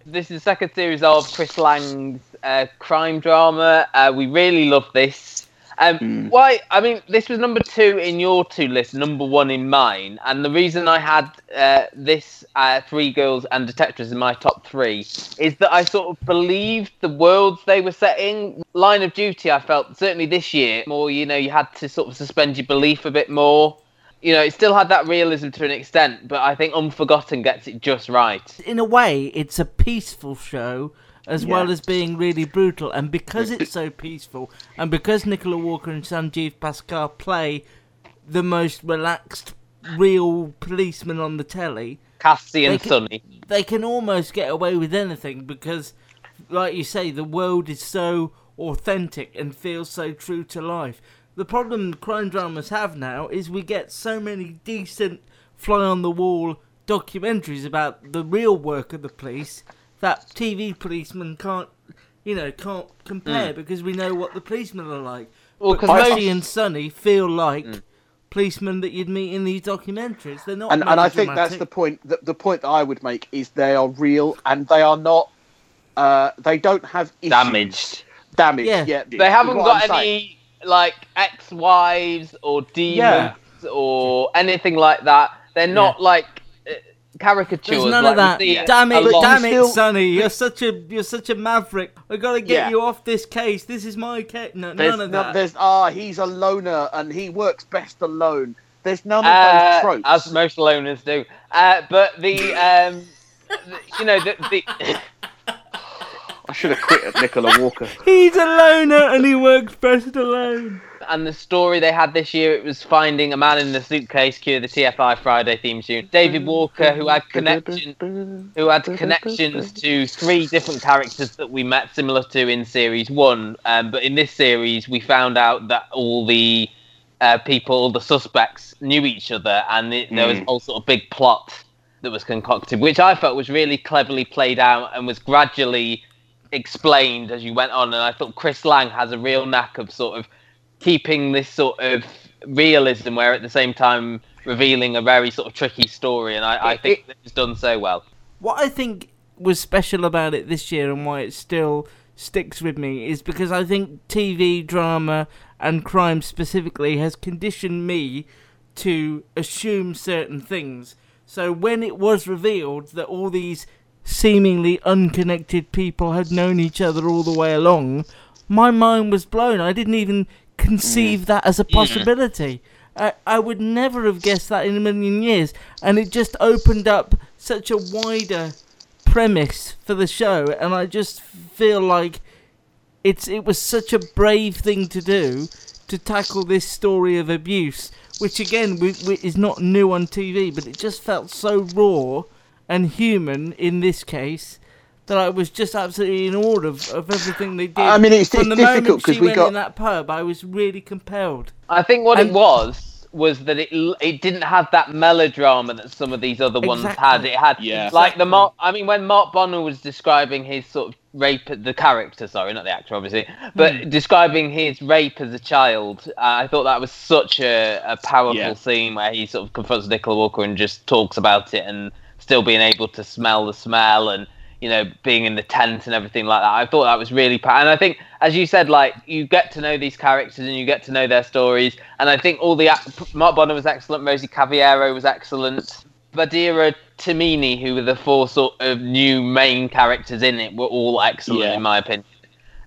Speaker 6: This is the second series of Chris Lang's uh, crime drama. Uh, we really love this. Um, Why? I mean, this was number two in your two list, number one in mine. And the reason I had uh, this uh, Three Girls and Detectives in my top three is that I sort of believed the worlds they were setting. Line of Duty, I felt certainly this year more. You know, you had to sort of suspend your belief a bit more. You know, it still had that realism to an extent, but I think Unforgotten gets it just right.
Speaker 4: In a way, it's a peaceful show as well as being really brutal. And because it's so peaceful, and because Nicola Walker and Sanjeev Bhaskar play the most relaxed, real policeman on the telly,
Speaker 6: Cassie and
Speaker 4: they can-
Speaker 6: Sonny.
Speaker 4: they can almost get away with anything because, like you say, the world is so authentic and feels so true to life. The problem crime dramas have now is we get so many decent fly on the wall documentaries about the real work of the police that TV policemen can't, you know, can't compare
Speaker 5: Mm.
Speaker 4: because we know what the policemen are like.
Speaker 6: Well, because most-
Speaker 4: Cassie and Sonny feel like policemen that you'd meet in these documentaries. They're not
Speaker 5: and, and I think that's the point. The, the point that I would make is they are real and they are not. Uh, they don't have issues.
Speaker 6: Damaged.
Speaker 5: Damaged.
Speaker 4: Yeah.
Speaker 5: Yeah.
Speaker 6: They haven't got
Speaker 5: I'm saying.
Speaker 6: any like ex-wives or demons
Speaker 5: Yeah.
Speaker 6: or anything like that. They're not like caricatures.
Speaker 4: There's none
Speaker 6: like
Speaker 4: of that.
Speaker 6: we
Speaker 4: Damn it, damn it, Sonny! You're such a you're such a maverick. I gotta get
Speaker 5: Yeah.
Speaker 4: you off this case. This is my case. No,
Speaker 5: There's
Speaker 4: none of
Speaker 5: no-
Speaker 4: that.
Speaker 5: There's ah, he's a loner and he works best alone. There's none of
Speaker 6: Uh,
Speaker 5: those tropes.
Speaker 6: as most loners do. Uh, but the um, the- you know the, the (sighs)
Speaker 5: I should have quit at Nicola Walker. (laughs)
Speaker 4: He's a loner and he works best alone.
Speaker 6: And the story they had this year it was finding a man in the suitcase cue the TFI Friday theme tune. David Walker who had connection who had connections to three different characters that we met similar to in series 1 um, but in this series we found out that all the uh, people the suspects knew each other and it, there was also a big plot that was concocted which I felt was really cleverly played out and was gradually explained as you went on and I thought Chris Lang has a real knack of sort of keeping this sort of realism where at the same time revealing a very sort of tricky story and I, I think it's done so well.
Speaker 4: What I think was special about it this year and why it still sticks with me is because I think TV drama and crime specifically has conditioned me to assume certain things. So when it was revealed that all these seemingly unconnected people had known each other all the way along, my mind was blown. I didn't even conceive mm. that as a possibility. I, I would never have guessed that in a million years. And it just opened up such a wider premise for the show. And I just feel like it's it was such a brave thing to do to tackle this story of abuse, which again we, we, is not new on TV, but it just felt so raw and human in this case that I was just absolutely in awe of, of everything they did.
Speaker 5: I mean, it's-
Speaker 4: from
Speaker 5: it's
Speaker 4: the
Speaker 5: difficult
Speaker 4: moment
Speaker 5: 'cause
Speaker 4: she
Speaker 5: we
Speaker 4: went
Speaker 5: got-
Speaker 4: in that pub, I was really compelled.
Speaker 6: I think what it was was that it it didn't have that melodrama that some of these other ones had. It had
Speaker 5: Yeah.
Speaker 6: like the Mark. I mean, when Mark Bonnar was describing his sort of rape, the character, sorry, not the actor, obviously, but
Speaker 4: Hmm.
Speaker 6: describing his rape as a child, uh, I thought that was such a, a powerful
Speaker 5: Yeah.
Speaker 6: scene where he sort of confronts Nicola Walker and just talks about it and still being able to smell the smell and you know being in the tent and everything like that. I thought that was really powerful. And I think, as you said, like you get to know these characters and you get to know their stories. And I think all the Mark Bonnar was excellent, Rosie Cavaliero was excellent. Badria Timimi, who were the four sort of new main characters in it, were all excellent
Speaker 5: Yeah.
Speaker 6: in my opinion.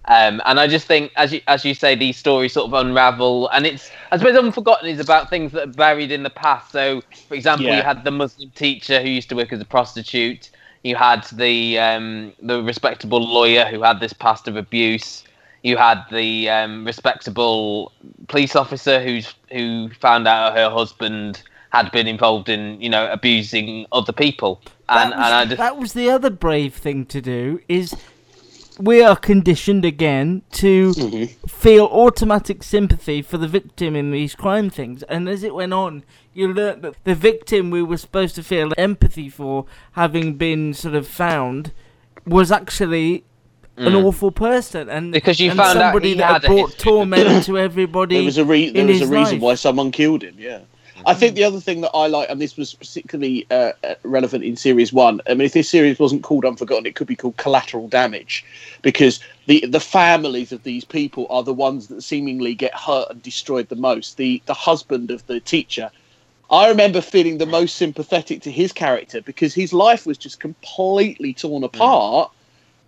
Speaker 6: Um, and I just think, as you as you say, these stories sort of unravel, and it's I suppose Unforgotten is about things that are buried in the past. So, for example,
Speaker 5: Yeah.
Speaker 6: you had the Muslim teacher who used to work as a prostitute. You had the um, the respectable lawyer who had this past of abuse. You had the um, respectable police officer who's who found out her husband had been involved in you know abusing other people. And
Speaker 4: that was,
Speaker 6: and I just
Speaker 4: that was the other brave thing to do is we are conditioned again to
Speaker 6: Mm-hmm.
Speaker 4: feel automatic sympathy for the victim in these crime things and as it went on you learnt that the victim we were supposed to feel empathy for having been sort of found was actually an
Speaker 6: Mm.
Speaker 4: awful person, and
Speaker 6: Because you
Speaker 4: and
Speaker 6: found out
Speaker 4: somebody
Speaker 6: he
Speaker 4: that
Speaker 6: had a
Speaker 4: brought
Speaker 6: history.
Speaker 4: torment (coughs) to everybody.
Speaker 5: There was a re- there
Speaker 4: in
Speaker 5: was a reason
Speaker 4: life.
Speaker 5: why someone killed him. Yeah. I think the other thing that I like, and this was particularly uh, uh, relevant in series one. I mean, if this series wasn't called Unforgotten, it could be called Collateral Damage, because the the families of these people are the ones that seemingly get hurt and destroyed the most. The the husband of the teacher, I remember feeling the most sympathetic to his character because his life was just completely torn apart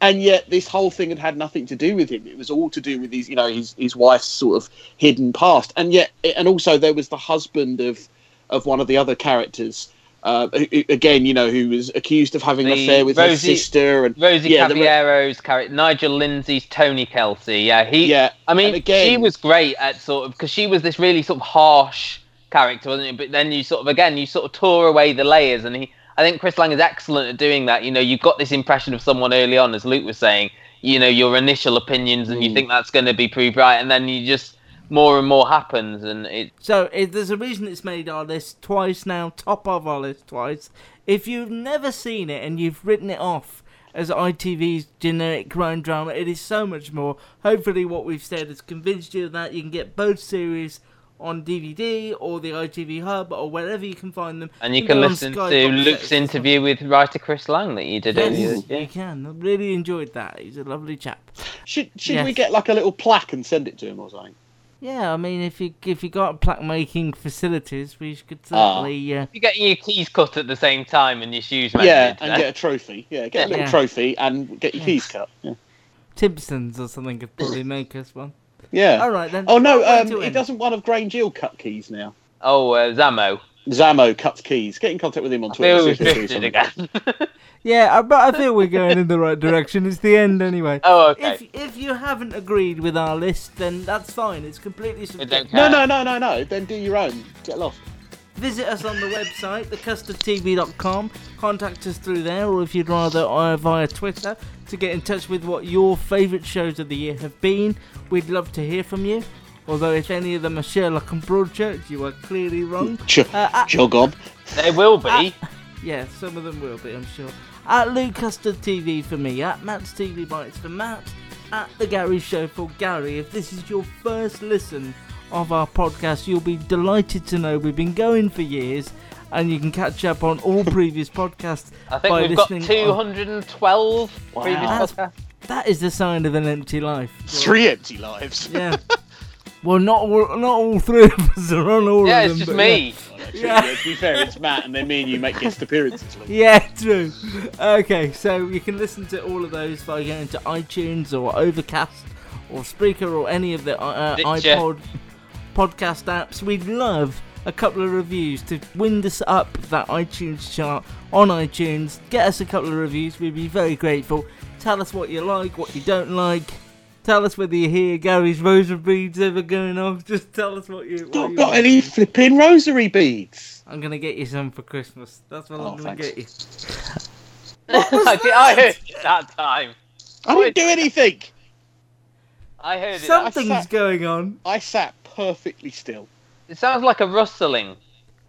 Speaker 5: and yet this whole thing had had nothing to do with him. It was all to do with his, you know, his his wife's sort of hidden past, and yet, and also there was the husband of of one of the other characters. Uh, again, you know, who was accused of having an affair with
Speaker 6: Rosie-
Speaker 5: sister, and
Speaker 6: Rosie
Speaker 5: yeah, the re-
Speaker 6: character, Nigel Lindsay's Tony Kelsey. Yeah, he.
Speaker 5: Yeah,
Speaker 6: I mean,
Speaker 5: again-
Speaker 6: she was great at sort of because she was this really sort of harsh character, wasn't it? But then you sort of again you sort of tore away the layers, and he. I think Chris Lang is excellent at doing that. You know, you've got this impression of someone early on, as Luke was saying. You know, your initial opinions, and you
Speaker 5: Mm.
Speaker 6: think that's going to be proved right, and then you just more and more happens, and it.
Speaker 4: So there's a reason it's made our list twice now, top of our list twice. If you've never seen it and you've written it off as ITV's generic crime drama, it is so much more. Hopefully, what we've said has convinced you of that you can get both series on DVD or the ITV Hub or wherever you can find them.
Speaker 6: And you
Speaker 4: go
Speaker 6: can
Speaker 4: on
Speaker 6: listen
Speaker 4: Sky
Speaker 6: to Luke's interview with writer Chris Lang that you did earlier.
Speaker 4: Yes, you can. I really enjoyed that. He's a lovely chap.
Speaker 5: should should
Speaker 4: Yes.
Speaker 5: we get like a little plaque and send it to him or something?
Speaker 4: Yeah, I mean, if you if you got plaque making facilities, we could
Speaker 5: Ah.
Speaker 4: certainly. Uh,
Speaker 6: You're getting your keys cut at the same time and your shoes mended.
Speaker 5: Yeah, and
Speaker 6: then.
Speaker 5: get a trophy. Yeah, get a little
Speaker 4: Yeah.
Speaker 5: trophy and get your keys cut. Yeah.
Speaker 4: Timpsons or something could probably (laughs) make us one.
Speaker 5: Yeah.
Speaker 4: All right then.
Speaker 5: Oh no, um,
Speaker 4: to
Speaker 5: he doesn't one of Grange Hill cut keys now.
Speaker 6: Oh, uh, Zammo.
Speaker 5: Zammo cuts keys. Get in contact with him on
Speaker 6: I
Speaker 5: Twitter.
Speaker 6: feel we've
Speaker 5: if
Speaker 6: drifted again. (laughs)
Speaker 4: Yeah, but I feel we're going in the right direction. It's the end anyway. (laughs)
Speaker 6: Oh, okay.
Speaker 4: If if you haven't agreed with our list, then that's fine. It's completely subjective.
Speaker 5: No, no, no, no, no. Then do your own. Get lost.
Speaker 4: Visit us on the website, thecustardtv.com. Contact us through there, or if you'd rather, uh, via Twitter to get in touch with what your favourite shows of the year have been. We'd love to hear from you. Although, if any of them are Sherlock and Broadchurch, you are clearly wrong. (laughs)
Speaker 5: Ch-
Speaker 4: Uh, at-
Speaker 5: Jog on.
Speaker 6: They will be. (laughs)
Speaker 4: Yeah, some of them will be, I'm sure. At Luke Custard TV for me, at Matt's TV Bites for Matt, at The Gary Show for Gary. If this is your first listen of our podcast, you'll be delighted to know we've been going for years and you can catch up on all (laughs) previous podcasts
Speaker 6: I think
Speaker 4: by
Speaker 6: we've got
Speaker 4: listening. on-
Speaker 6: 212 previous
Speaker 4: That's-
Speaker 6: podcasts.
Speaker 4: That is the sign of an empty life.
Speaker 5: Three empty lives.
Speaker 4: Yeah. (laughs) well, not all, not all three of us are on all
Speaker 6: Yeah,
Speaker 4: of
Speaker 6: it's just me.
Speaker 4: Yeah.
Speaker 5: Yeah. to be fair, it's Matt, and then me and you make guest appearances. Luke.
Speaker 4: Yeah, true. Okay, so you can listen to all of those by going to iTunes or Overcast or Spreaker or any of the uh,
Speaker 6: Stitcher.
Speaker 4: iPod podcast apps. We'd love a couple of reviews to wind us up that iTunes chart on iTunes. Get us a couple of reviews. We'd be very grateful. Tell us what you like, what you don't like. Tell us whether you hear Gary's rosary beads ever going off. (laughs) Just tell us what you. What
Speaker 5: Not
Speaker 4: you
Speaker 5: got
Speaker 4: want.
Speaker 5: any flipping rosary beads.
Speaker 4: I'm gonna get you some for Christmas. That's what
Speaker 5: Oh,
Speaker 4: I'm gonna
Speaker 5: thanks.
Speaker 4: get you. (laughs)
Speaker 6: I, did, I heard it that time.
Speaker 5: I didn't do anything.
Speaker 6: I heard it.
Speaker 4: Something's
Speaker 5: sat-
Speaker 4: going on.
Speaker 5: I sat perfectly still.
Speaker 6: It sounds like a rustling.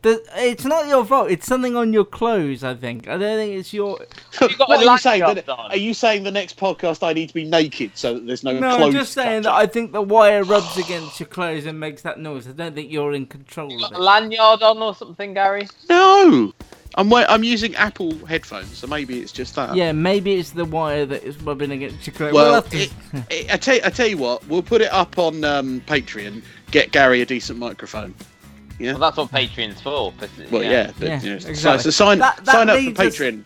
Speaker 4: The, it's not your fault. It's something on your clothes. I think. I don't think it's your.
Speaker 6: got
Speaker 5: what are you saying? That, are you saying the next podcast I need to be naked so that there's no,
Speaker 4: No,
Speaker 5: clothes?
Speaker 4: I'm just saying that I think the wire rubs against your clothes and makes that noise. I don't think you're in control of
Speaker 6: A
Speaker 4: it.
Speaker 6: lanyard on or something, Gary?
Speaker 5: No, I'm wa- I'm using Apple headphones, so maybe it's just that.
Speaker 4: Yeah, maybe it's the wire that is rubbing against your clothes.
Speaker 5: Well,
Speaker 4: We'll to-
Speaker 5: it, it, I tell you, I tell you what, we'll put it up on um, Patreon. Get Gary a decent microphone. Yeah.
Speaker 6: Well, that's what Patreon's for. But,
Speaker 5: Well, yeah, but,
Speaker 4: Yeah,
Speaker 5: you know,
Speaker 4: exactly.
Speaker 5: So, sign
Speaker 4: That- that
Speaker 5: sign up for
Speaker 4: leads us-
Speaker 5: Patreon.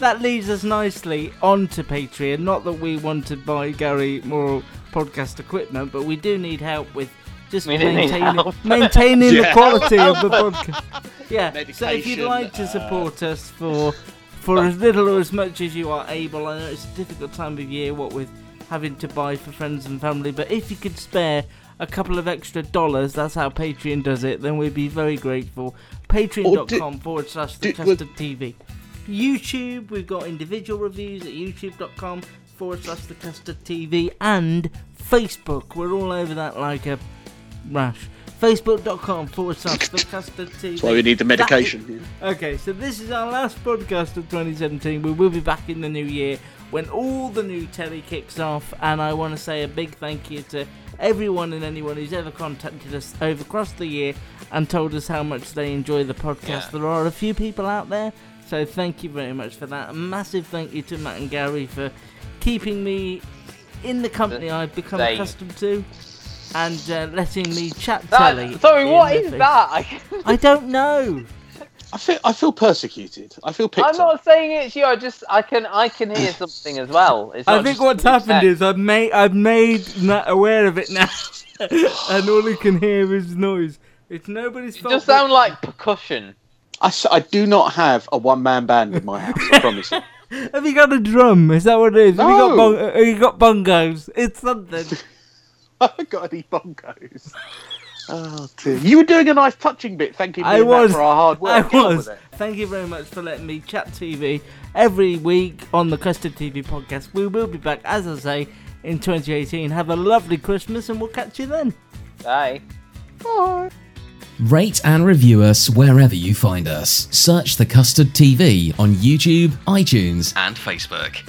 Speaker 4: that leads us nicely onto Patreon. Not that we want to buy Gary more podcast equipment, but we do need help with just
Speaker 6: We do need
Speaker 4: maintaining,
Speaker 6: help. (laughs)
Speaker 4: maintaining the quality of the
Speaker 5: Help. (laughs)
Speaker 4: podcast. Yeah. So if you'd like to
Speaker 5: uh,
Speaker 4: support us for (laughs) for as little or as much as you are able, I know it's a difficult time of year, what with having to buy for friends and family, but if you could spare a couple of extra dollars, that's how Patreon does it, then we'd be very grateful. Patreon.com forward slash the
Speaker 5: do-
Speaker 4: Custard TV. YouTube, we've got individual reviews at youtube.com forward slash the Custard TV and Facebook. We're all over that like a rash. Facebook.com forward slash the custard TV.
Speaker 5: That's why we need the
Speaker 4: That is-
Speaker 5: medication.
Speaker 4: Okay, so this is our last podcast of 2017. We will be back in the new year when all the new telly kicks off, and I want to say a big thank you to everyone and anyone who's ever contacted us over across the year and told us how much they enjoy the podcast. There are a few people out there, so thank you very much for that. A massive thank you to Matt and Gary for keeping me in the company I've become
Speaker 6: Same.
Speaker 4: accustomed to. And uh, letting me chat
Speaker 6: That-
Speaker 4: telly.
Speaker 6: sorry,
Speaker 4: in
Speaker 6: what
Speaker 4: their
Speaker 6: is
Speaker 4: face.
Speaker 6: that? I, (laughs)
Speaker 4: I don't know.
Speaker 5: I feel I feel persecuted. I feel picked
Speaker 6: I'm not saying it's you. I just I can I can hear (laughs) something as well. It's
Speaker 4: I think what's happened
Speaker 6: saying.
Speaker 4: is I've made I've made Nat aware of it now, (laughs) and all he can hear is noise. It's nobody's fault.
Speaker 6: It
Speaker 4: fault.
Speaker 6: just sound like percussion.
Speaker 5: I, I do not have a one man band in my house. I promise you.
Speaker 4: Have you got a drum? Is that what it is? Have you got bong- uh, have you got bongos? It's something.
Speaker 5: I (laughs) haven't got any bongos. Oh dear. You were doing a nice touching bit, Thank you
Speaker 4: I was.
Speaker 5: for our hard work.
Speaker 4: I
Speaker 5: Get
Speaker 4: was. Thank you very much for letting me chat TV every week on the Custard TV podcast. We will be back, as I say, in 2018. Have a lovely Christmas, and we'll catch you then.
Speaker 6: Bye.
Speaker 5: Bye.
Speaker 34: Rate and review us wherever you find us. Search The Custard TV on YouTube, iTunes, and Facebook.